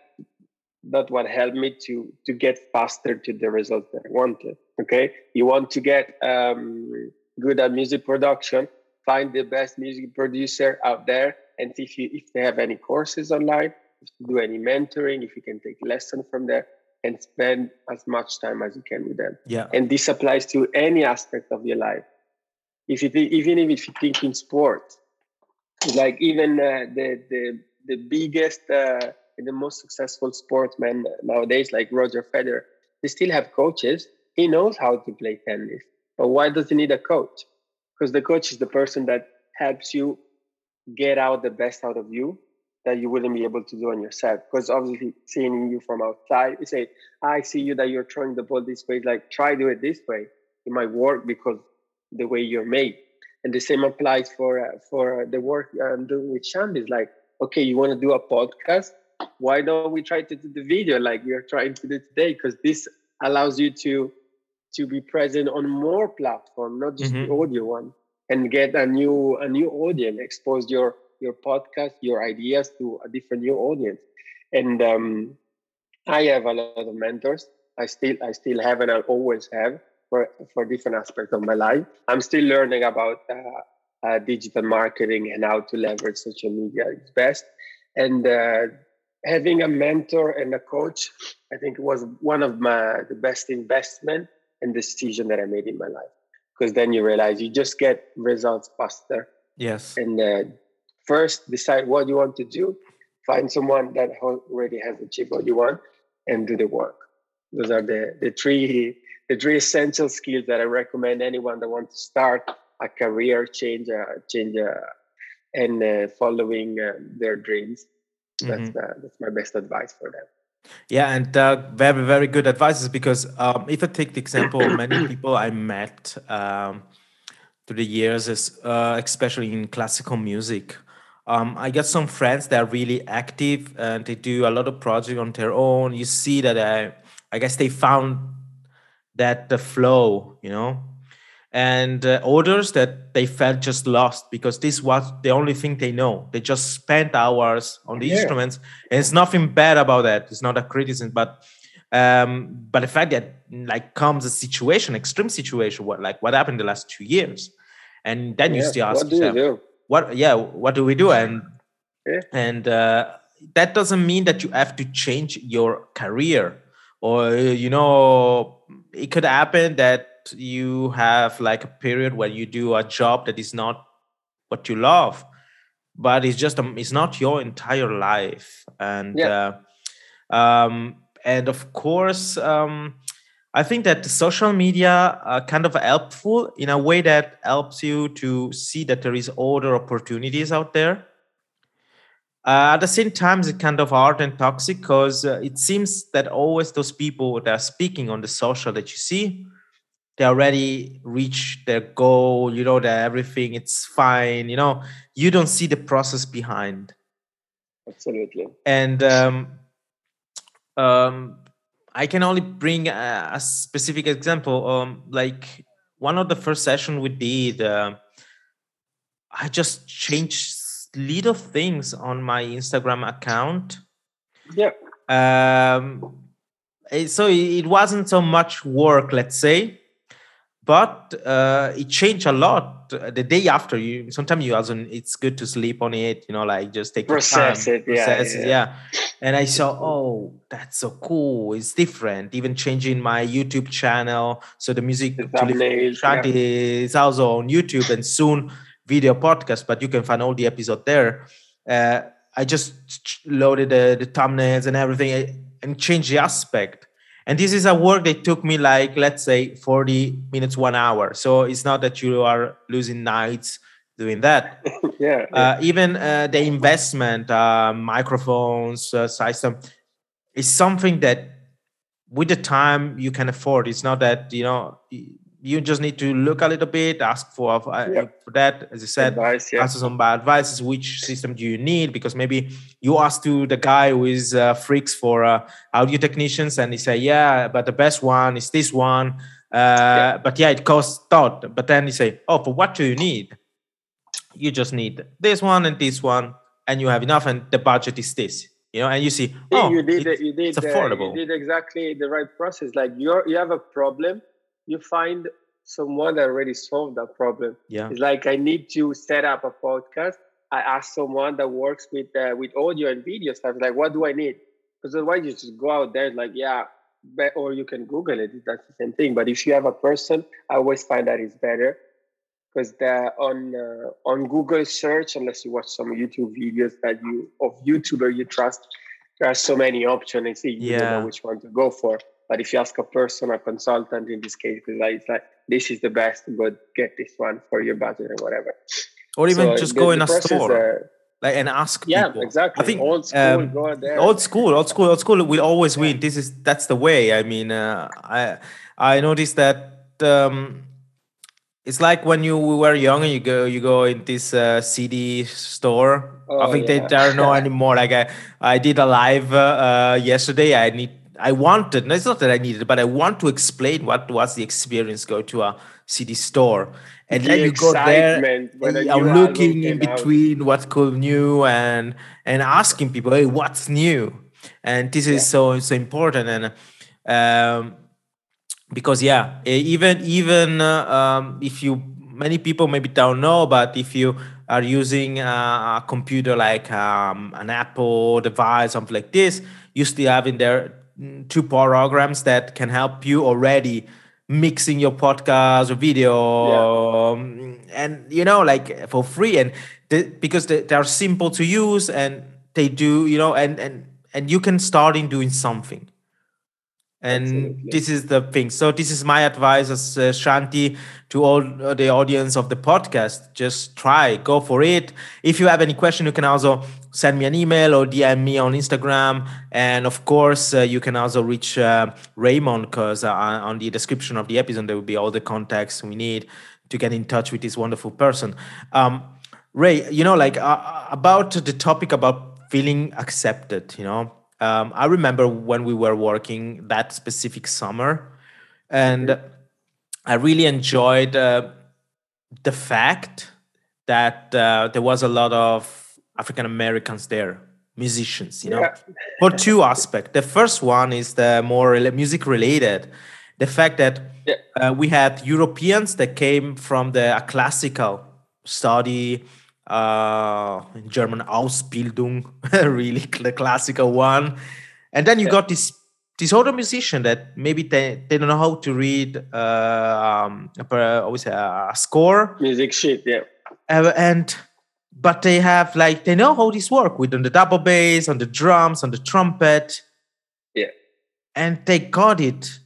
that what helped me to to get faster to the results that I wanted. Okay, you want to get um, good at music production, find the best music producer out there, and see if you if they have any courses online, if you do any mentoring, if you can take lessons from there, and spend as much time as you can with them. Yeah. And this applies to any aspect of your life. If you think, even if you think in sports, like even uh, the the the biggest uh, and the most successful sportsmen nowadays, like Roger Federer, they still have coaches. He knows how to play tennis, but why does he need a coach? Because the coach is the person that helps you get out the best out of you that you wouldn't be able to do on yourself. Because obviously, seeing you from outside, you say, "I see you that you're throwing the ball this way. Like, try do it this way. It might work because the way you're made." And the same applies for uh, for the work I'm doing with Shanti. Is like, okay, you want to do a podcast? Why don't we try to do the video like we are trying to do today? Because this allows you to to be present on more platform, not just the audio one, and get a new a new audience, expose your your podcast, your ideas to a different new audience. And um, I have a lot of mentors. I still I still have and I always have for for different aspects of my life. I'm still learning about uh, uh, digital marketing and how to leverage social media is best. And uh, having a mentor and a coach, I think was one of my the best investment and decision that I made in my life. Because then you realize you just get results faster. Yes. And uh, first decide what you want to do. Find someone that already has achieved what you want, and do the work. Those are the the three the three essential skills that I recommend anyone that wants to start a career change, uh, change, uh, and uh, following uh, their dreams. That's uh, that's my best advice for them. Yeah, and uh, very, very good advices because um, if I take the example, of many people I met um, through the years, is, uh, especially in classical music, um, I got some friends that are really active and they do a lot of projects on their own. You see that I, I guess they found that the flow, you know, and uh, others that they felt just lost because this was the only thing they know. They just spent hours on the Yeah. instruments, and it's nothing bad about that. It's not a criticism, but um, but the fact that like comes a situation, extreme situation, what like what happened the last two years, and then you still ask what yourself? What yeah, what do we do? And Yeah. and uh, that doesn't mean that you have to change your career or you know it could happen that you have like a period where you do a job that is not what you love but it's just um, it's not your entire life and Yeah. uh, um and of course um i think that the social media are kind of helpful in a way that helps you to see that there is other opportunities out there uh, at the same time it's kind of hard and toxic because uh, it seems that always those people that are speaking on the social that you see they already reach their goal you know that everything it's fine you know you don't see the process behind Absolutely. and um, um, I can only bring a, a specific example. Um, like one of the first session we did, uh, I just changed little things on my Instagram account. Yeah. Um, so it wasn't so much work, let's say, but uh, it changed a lot the day after. You sometimes you also it's good to sleep on it, you know, like just take your Process time, it, yeah, process it, yeah. yeah. And I saw, oh, that's so cool. It's different. Even changing my YouTube channel, so the music The thumbnails, yeah. Is also on YouTube and soon video podcast, but you can find all the episode there. Uh, I just loaded the, the thumbnails and everything eh, and changed the aspect. And this is a work that took me like, let's say, 40 minutes, one hour. So it's not that you are losing nights doing that. yeah. Uh, even uh, the investment, uh, microphones, uh, system, is something that with the time you can afford. It's not that, you know, you just need to look a little bit, ask for, uh, Yeah. for that, as you said, Advice, yeah. answer some bad advices which system do you need because maybe you ask to the guy who is uh, freaks for uh, audio technicians and he say yeah but the best one is this one uh, but yeah it costs thought but then you say oh for what do you need you just need this one and this one and you have enough and the budget is this you know and you see oh you did it- you did it's uh, you did exactly the right process. Like you're you have a problem, you find someone that already solved that problem. yeah It's like I need to set up a podcast. I ask someone that works with uh, with audio and video stuff. Like, what do I need? Because otherwise, you just go out there like, yeah, or you can Google it. That's the same thing. But if you have a person, I always find that it's better because on uh, on Google search, unless you watch some YouTube videos that you of YouTuber you trust, there are so many options. And see, you don't Yeah. know which one to go for. But if you ask a person, a consultant in this case, it's like, it's like this is the best, but get this one for your budget or whatever. or even So just the- go in a store like and ask yeah, people. exactly. I think old school, um, go there. old school old school old school will always win this is that's the way i mean uh, i i noticed that um it's like when you were young and you go you go in this uh, cd store i Oh, think they yeah. there are no anymore like i i did a live uh, uh, yesterday i need i wanted no, it's not that i needed but i want to explain what was the experience go to a cd store. And The then you go there excitement when a and I'm looking in came out. between what's cool new and and asking people hey what's new? And this is so so important. And um because yeah even even uh, um, if you many people maybe don't know but if you are using uh, a computer like um, an apple device something like this you still have in there two programs that can help you already mixing your podcast or video um, and you know like for free. And because they, they are simple to use and they do you know and and and you can start in doing something and Absolutely. this is the thing. So this is my advice as uh, shanti to all uh, the audience of the podcast. Just try go for it. If you have any question you can also send me an email or dm me on instagram. And of course uh, you can also reach uh, raymond because uh, on the description of the episode there will be all the contacts we need to get in touch with this wonderful person. Um, ray you know like uh, about the topic about feeling accepted you know um, I remember when we were working that specific summer, and I really enjoyed uh, the fact that uh, there was a lot of African Americans there, musicians, you know, Yeah. for two aspects. The first one is the more music related, the fact that Yeah. uh, we had Europeans that came from the classical study uh, German Ausbildung, really the classical one, and then you got this this other musician that maybe they, they don't know how to read uh, um, always a, a score. Music sheet, yeah. uh, and but they have like they know how this work with on the double bass on the drums on the trumpet. Yeah. and they got it.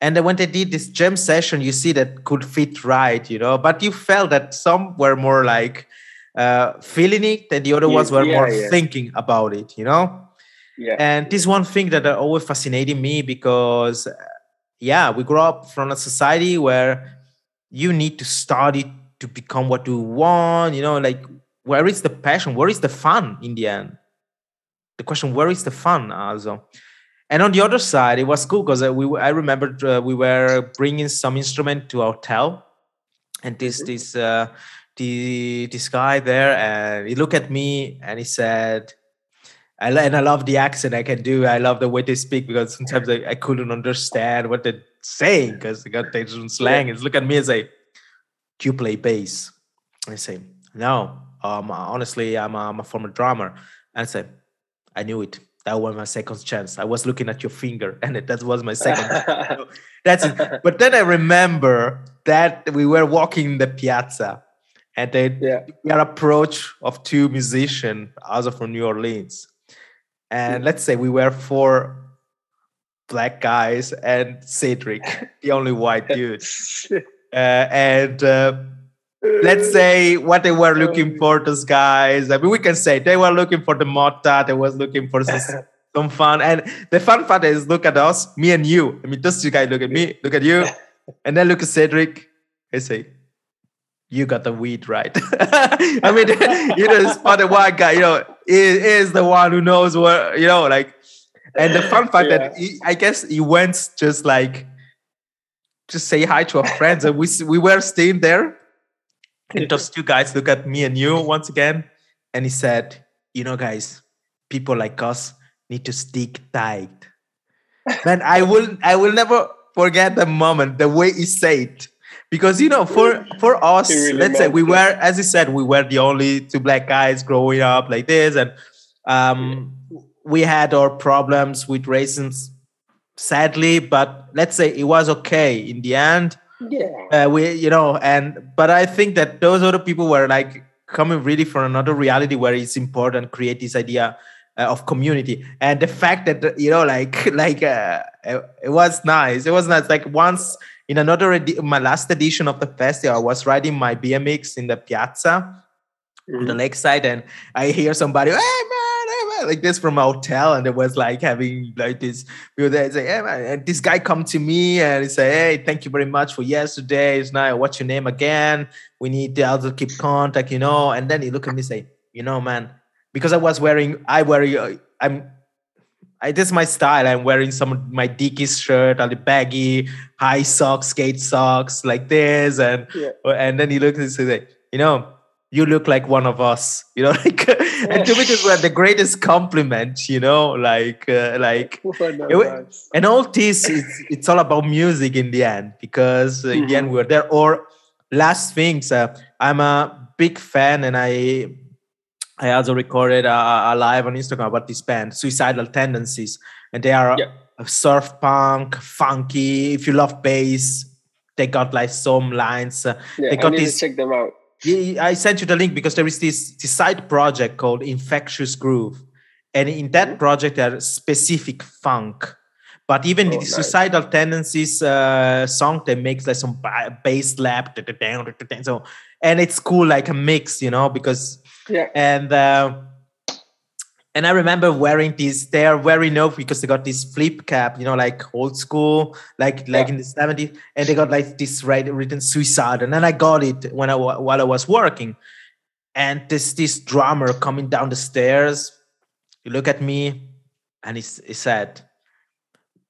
And then when they did this jam session you see that could fit right you know. But you felt that some were more like uh, feeling it, and the other Yeah, ones were yeah, more yeah. thinking about it. You know. Yeah. And this one thing that uh, always fascinated me because, uh, yeah, we grew up from a society where you need to study to become what you want. You know, like where is the passion? Where is the fun in the end? The question, where is the fun? Also, and on the other side, it was cool because we I remembered uh, we were bringing some instrument to our hotel, and this Mhm. this uh, the this guy there, and he looked at me and he said. I, and I love the accent I can do. I love the way they speak because sometimes I, I couldn't understand what they're saying because they got their own slang. And look at me and say, "Do you play bass?" I say, "No. Um, honestly, I'm a, I'm a former drummer." And I say, "I knew it. That was my second chance. I was looking at your finger, and it, that was my second. That's it. But then I remember that we were walking in the piazza, and they yeah. we are approach of two musicians also from New Orleans. And let's say we were four black guys and Cedric, the only white dude. Uh, and uh, let's say what they were looking for, those guys. I mean, we can say they were looking for the motta, they was looking for some, some fun. And the fun part is look at us, me and you. I mean, those two guys look at me, look at you, and then look at Cedric. I say, you got the weed right. I mean, you know, part the white guy, you know, is, is the one who knows what, you know, like, and the fun fact that he, I guess he went just like, just say hi to our friends, and we we were staying there, and those two guys look at me and you once again, and he said, "You know, guys, people like us need to stick tight." Man, I will I will never forget the moment, the way he said it. Because you know, for for us, really let's say we it. were, as you said, we were the only two black guys growing up like this, and um, we had our problems with racism, sadly. But let's say it was okay in the end yeah. uh, we you know and but i think that those other people were like coming really from another reality where it's important to create this idea uh, of community and the fact that you know like like uh, it, it was nice it was nice like once in another edi- my last edition of the festival i was riding my bmx in the piazza on the Mhm. lakeside and I hear somebody, hey man, hey man, like this from a hotel, and it was like having like this. We were there, say, hey man, and this guy come to me and he say, hey, thank you very much for yesterday. It's now what's your name again? We need to also keep contact, you know. And then he look at me say, you know, man, because I was wearing, I wear, uh, I'm. I, this is my style. I'm wearing some of my Dickies shirt, all the baggy, high socks, skate socks, like this, and Yeah. and then he looks and says, you know, you look like one of us, you know, like, and to me, this was the greatest compliment, you know, like, uh, like, a It and all this, is it's all about music in the end, because uh, in the end, we were there. Or last things, uh, I'm a big fan, and I, I also recorded a, a live on Instagram about this band, Suicidal Tendencies, and they are Yeah. a surf punk, funky. If you love bass, they got like some lines. Uh, Yeah, they I got need this- to check them out. yeah, I sent you the link because there is this, this side project called Infectious Groove. And in that Mhm. project, there are specific funk. But even Oh, the nice. suicidal tendencies uh, song, they make like some bass lap, so and it's cool, like a mix, you know, because Yeah. and uh, and I remember wearing these. They are very known because they got this flip cap, you know, like old school, like like Yeah. in the seventies, and they got like this right written suicide. And then I got it when I while I was working, and this this drummer coming down the stairs. He look at me, and he, he said,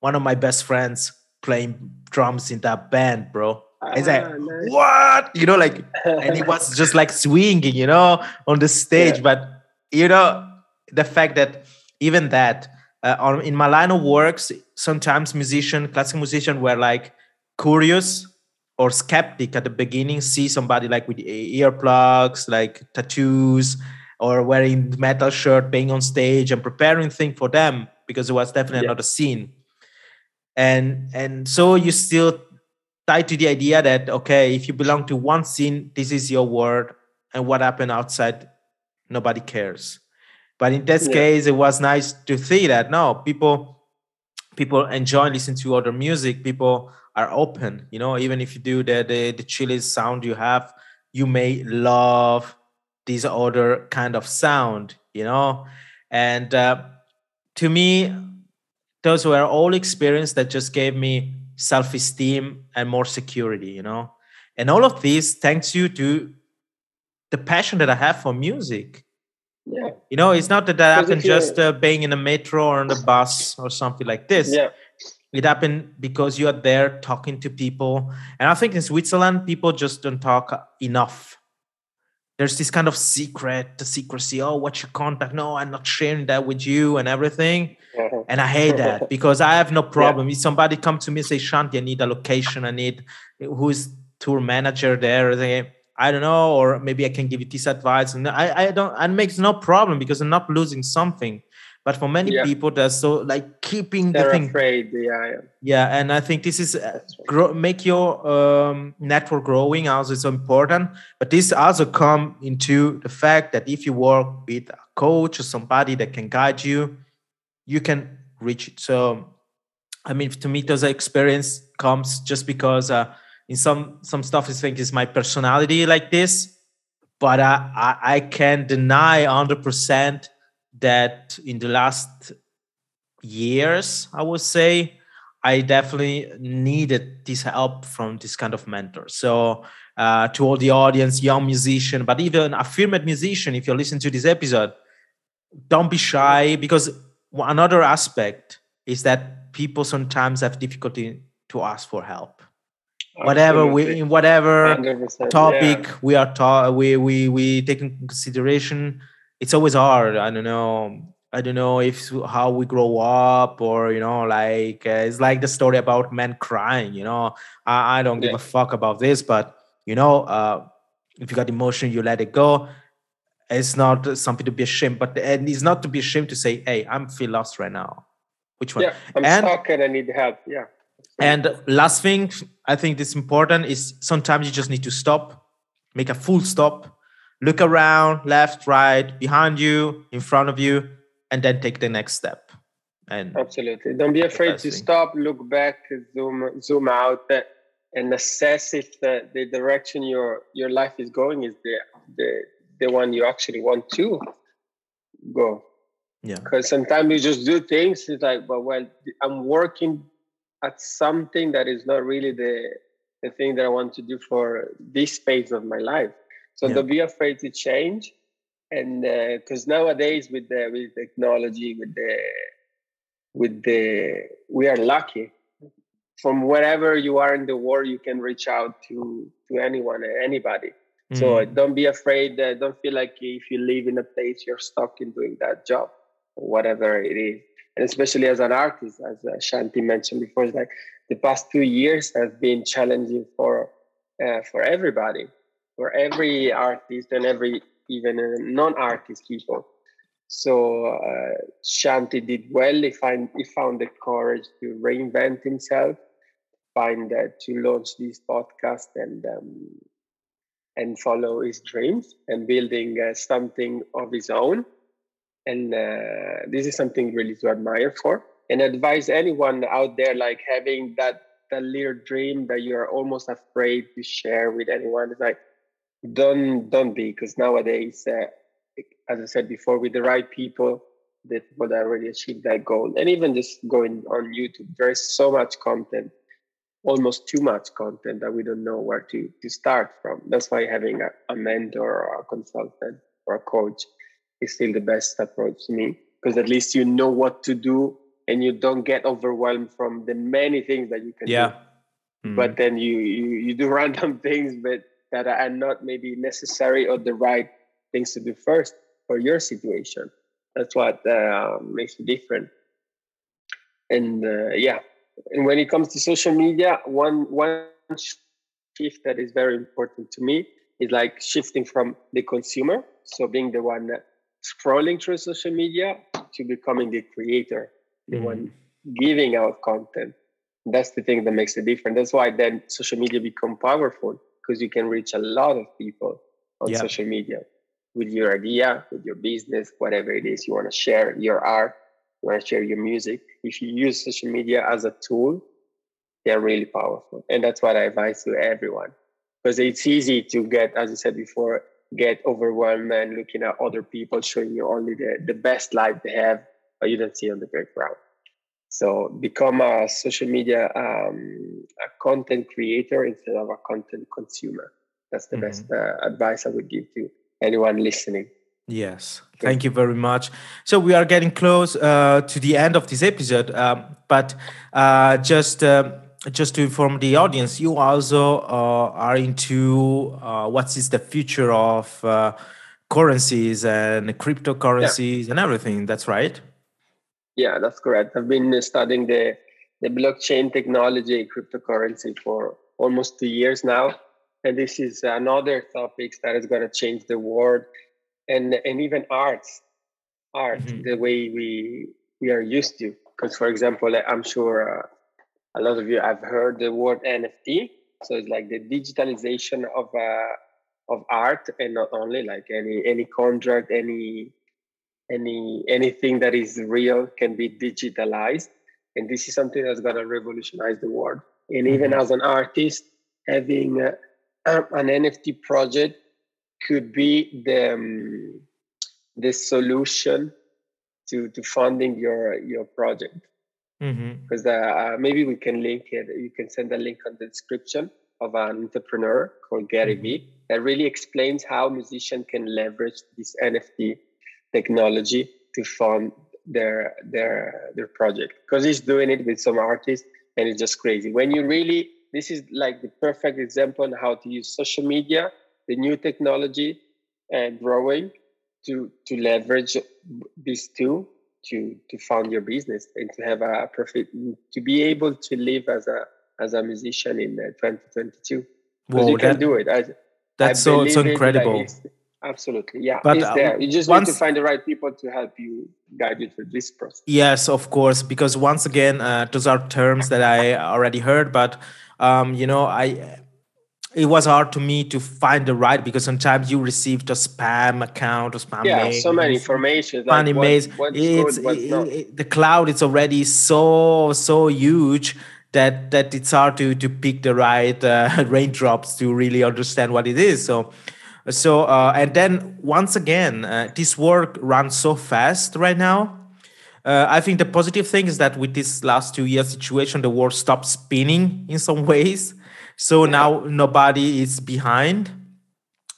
"One of my best friends playing drums in that band, bro." I said, Ah, nice. "What?" You know, like and he was just like swinging, you know, on the stage. Yeah. But you know, the fact that even that uh, on, in my line of works, sometimes musician, classical musician, were like curious or skeptic at the beginning. See somebody like with earplugs, like tattoos, or wearing metal shirt, being on stage and preparing thing for them because it was definitely Yeah. another scene. And and so you still tied to the idea that okay, if you belong to one scene, this is your world and what happened outside, nobody cares. But in this Yeah. case, it was nice to see that no people people enjoy listening to other music. People are open, you know, even if you do the the, the chilliest sound you have, you may love this other kind of sound, you know. And uh, to me, those were all experiences that just gave me self-esteem and more security, you know. And all of this thanks you to the passion that I have for music. Yeah. You know, it's not that that happened just uh, being in a metro or on the bus or something like this. Yeah. It happened because you are there talking to people. And I think in Switzerland, people just don't talk enough. There's this kind of secret, the secrecy. Oh, what's your contact? No, I'm not sharing that with you and everything. Uh-huh. And I hate that because I have no problem. If somebody come to me and say, Shanti, I need a location, I need who's tour manager there. They, I don't know, or maybe I can give you this advice. And I, I don't, and it makes no problem because I'm not losing something. But for many Yeah. people, they're so like keeping the They're thing. afraid. Yeah, yeah. Yeah, and I think this is uh, grow, make your um, network growing also is important. But this also come into the fact that if you work with a coach or somebody that can guide you, you can reach it. So, I mean, to me, those experience comes just because uh, in some some stuff I think is my personality like this, but I I, I can deny hundred percent that in the last years, I would say, I definitely needed this help from this kind of mentor. So, uh, to all the audience, young musician, but even affirmed musician, if you listen to this episode, don't be shy because another aspect is that people sometimes have difficulty to ask for help. Whatever we, in whatever topic yeah. we are taught we we we take in consideration it's always hard i don't know i don't know if how we grow up or you know like uh, it's like the story about men crying you know i, I don't give Yeah. a fuck about this but you know uh if you got emotion you let it go it's not something to be ashamed but and it's not to be ashamed to say hey i'm feel lost right now which one Yeah, I'm and stuck and I need help. Yeah. and last thing I think that's important is sometimes you just need to stop, make a full stop, look around, left, right, behind you, in front of you, and then take the next step. And Absolutely. Don't be afraid to stop, look back, zoom zoom out, uh, and assess if the, the direction your your life is going is the the the one you actually want to go. yeah, Because sometimes you just do things. It's like, but well, I'm working at something that is not really the the thing that I want to do for this phase of my life. So Yeah. don't be afraid to change. And because nowadays with the with technology, with the with the we are lucky. From wherever you are in the world, you can reach out to to anyone, anybody. So Mm, don't be afraid. Uh, don't feel like if you live in a place, you're stuck in doing that job, or whatever it is. And especially as an artist, as uh, Shanti mentioned before, it's like the past two years have been challenging for uh, for everybody, for every artist and every even uh, non-artist people. So uh, Shanti did well. He find he found the courage to reinvent himself, find uh, to launch this podcast and um, and follow his dreams and building uh, something of his own. And uh, this is something really to admire for. And advise anyone out there like having that that little dream that you're almost afraid to share with anyone. It's like don't don't be because nowadays, uh, as I said before, with the right people, the people that already achieved that goal, and even just going on YouTube, there is so much content almost too much content that we don't know where to, to start from. That's why having a, a mentor or a consultant or a coach is still the best approach to me because at least you know what to do and you don't get overwhelmed from the many things that you can yeah. do. Mm, But then you, you you do random things but that are not maybe necessary or the right things to do first for your situation. That's what uh, makes it different. And uh, yeah, and when it comes to social media, one one shift that is very important to me is like shifting from the consumer, so being the one scrolling through social media, to becoming the creator, the Mhm. one giving out content. That's the thing that makes a difference. That's why then social media become powerful because you can reach a lot of people on Yeah. social media with your idea, with your business, whatever it is you want to share, your art, you want to share your music. If you use social media as a tool, they're really powerful. And that's what I advise to everyone. Because it's easy to get, as I said before, get overwhelmed and looking at other people showing you only the, the best life they have, but you don't see on the background. So become a social media um, a content creator instead of a content consumer. That's the mm-hmm. best uh, advice I would give to anyone listening. Yes, thank you very much. So we are getting close uh, to the end of this episode, um, but uh, just uh, just to inform the audience, you also uh, are into uh, what is the future of uh, currencies and cryptocurrencies yeah. and everything. That's right. Yeah, that's correct. I've been studying the the blockchain technology, cryptocurrency for almost two years now, and this is another topic that is going to change the world and and even arts art mm-hmm. the way we we are used to because for example i'm sure uh, a lot of you have heard the word nft so it's like the digitalization of uh, of art and not only like any any contract any any anything that is real can be digitalized and this is something that's going to revolutionize the world and even mm-hmm. as an artist having uh, an nft project could be the um, the solution to to funding your your project because mm-hmm. uh, maybe we can link it you can send a link on the description of an entrepreneur called gary mm-hmm. vee that really explains how musicians can leverage this nft technology to fund their their their project. Because he's doing it with some artists and it's just crazy. When you really this is like the perfect example on how to use social media the new technology and growing to to leverage these two to to fund your business and to have a profit to be able to live as a as a musician in uh, 2022 because you can that, do it. I, that's I so so incredible absolutely. Yeah but it's uh, there. You just once, need to find the right people to help you guide you through this process. Yes of course because once again uh, those are terms that i already heard but um, you know i it was hard to me to find the right because sometimes you received a spam account or spam yeah so many information funny like mails it's good, it, it, the cloud is already so so huge that that it's hard to to pick the right uh, raindrops to really understand what it is. So so uh, and then once again uh, this work runs so fast right now. Uh, I think the positive thing is that with this last two year situation, the world stopped spinning in some ways. So now nobody is behind,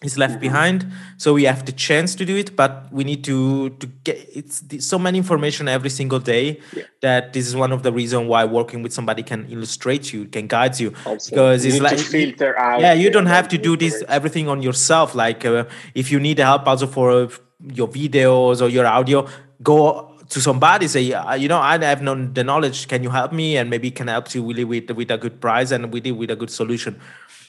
is left behind. So we have the chance to do it, but we need to to get it's so many information every single day yeah. that this is one of the reason why working with somebody can illustrate you, can guide you, also, because you it's like filter out. Yeah, you don't have to do this everything on yourself. Like uh, if you need help also for uh, your videos or your audio, go to somebody say you know i have no the knowledge can you help me and maybe can help you really with with a good price and with it with a good solution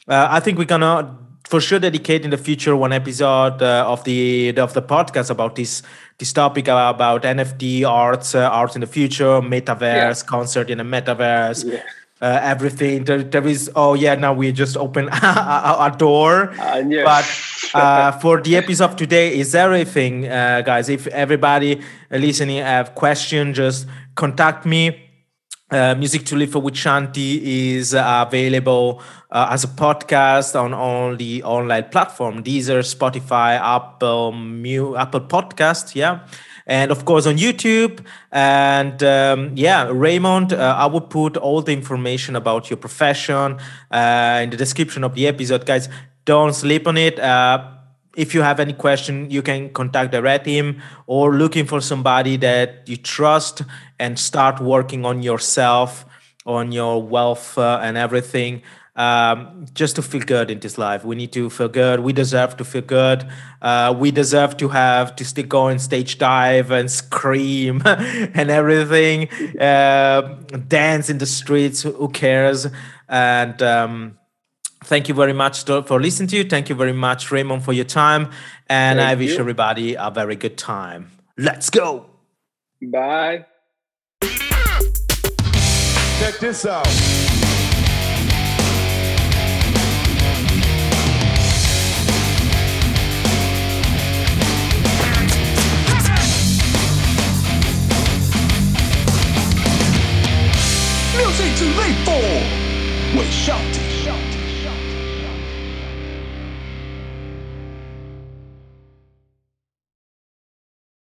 uh, i think we're gonna for sure dedicate in the future one episode uh, of the of the podcast about this this topic about nft arts uh, arts in the future metaverse yeah. concert in the metaverse yeah uh, everything. There, there is oh yeah now we just open a, a, door. Yeah. But uh, for the episode of today is everything, uh, guys. If everybody listening have question, just contact me. Uh, Music to Live for with Shanti is available uh, as a podcast on all the online platform Deezer, Spotify, Apple, Mu- Apple Podcast. Yeah and of course on YouTube. And um, yeah, Raymond, uh, I will put all the information about your profession uh, in the description of the episode, guys. Don't sleep on it. If you have any question, you can contact the red team or looking for somebody that you trust and start working on yourself, on your wealth uh, and everything um, just to feel good in this life. We need to feel good. We deserve to feel good. Uh, we deserve to have to still go on stage dive and scream and everything, uh, dance in the streets. Who cares? And um, thank you very much for listening to you. Thank you very much, Raymond, for your time. And thank I wish you. everybody a very good time. Let's go. Bye. Check this out. too late for. We're shouting.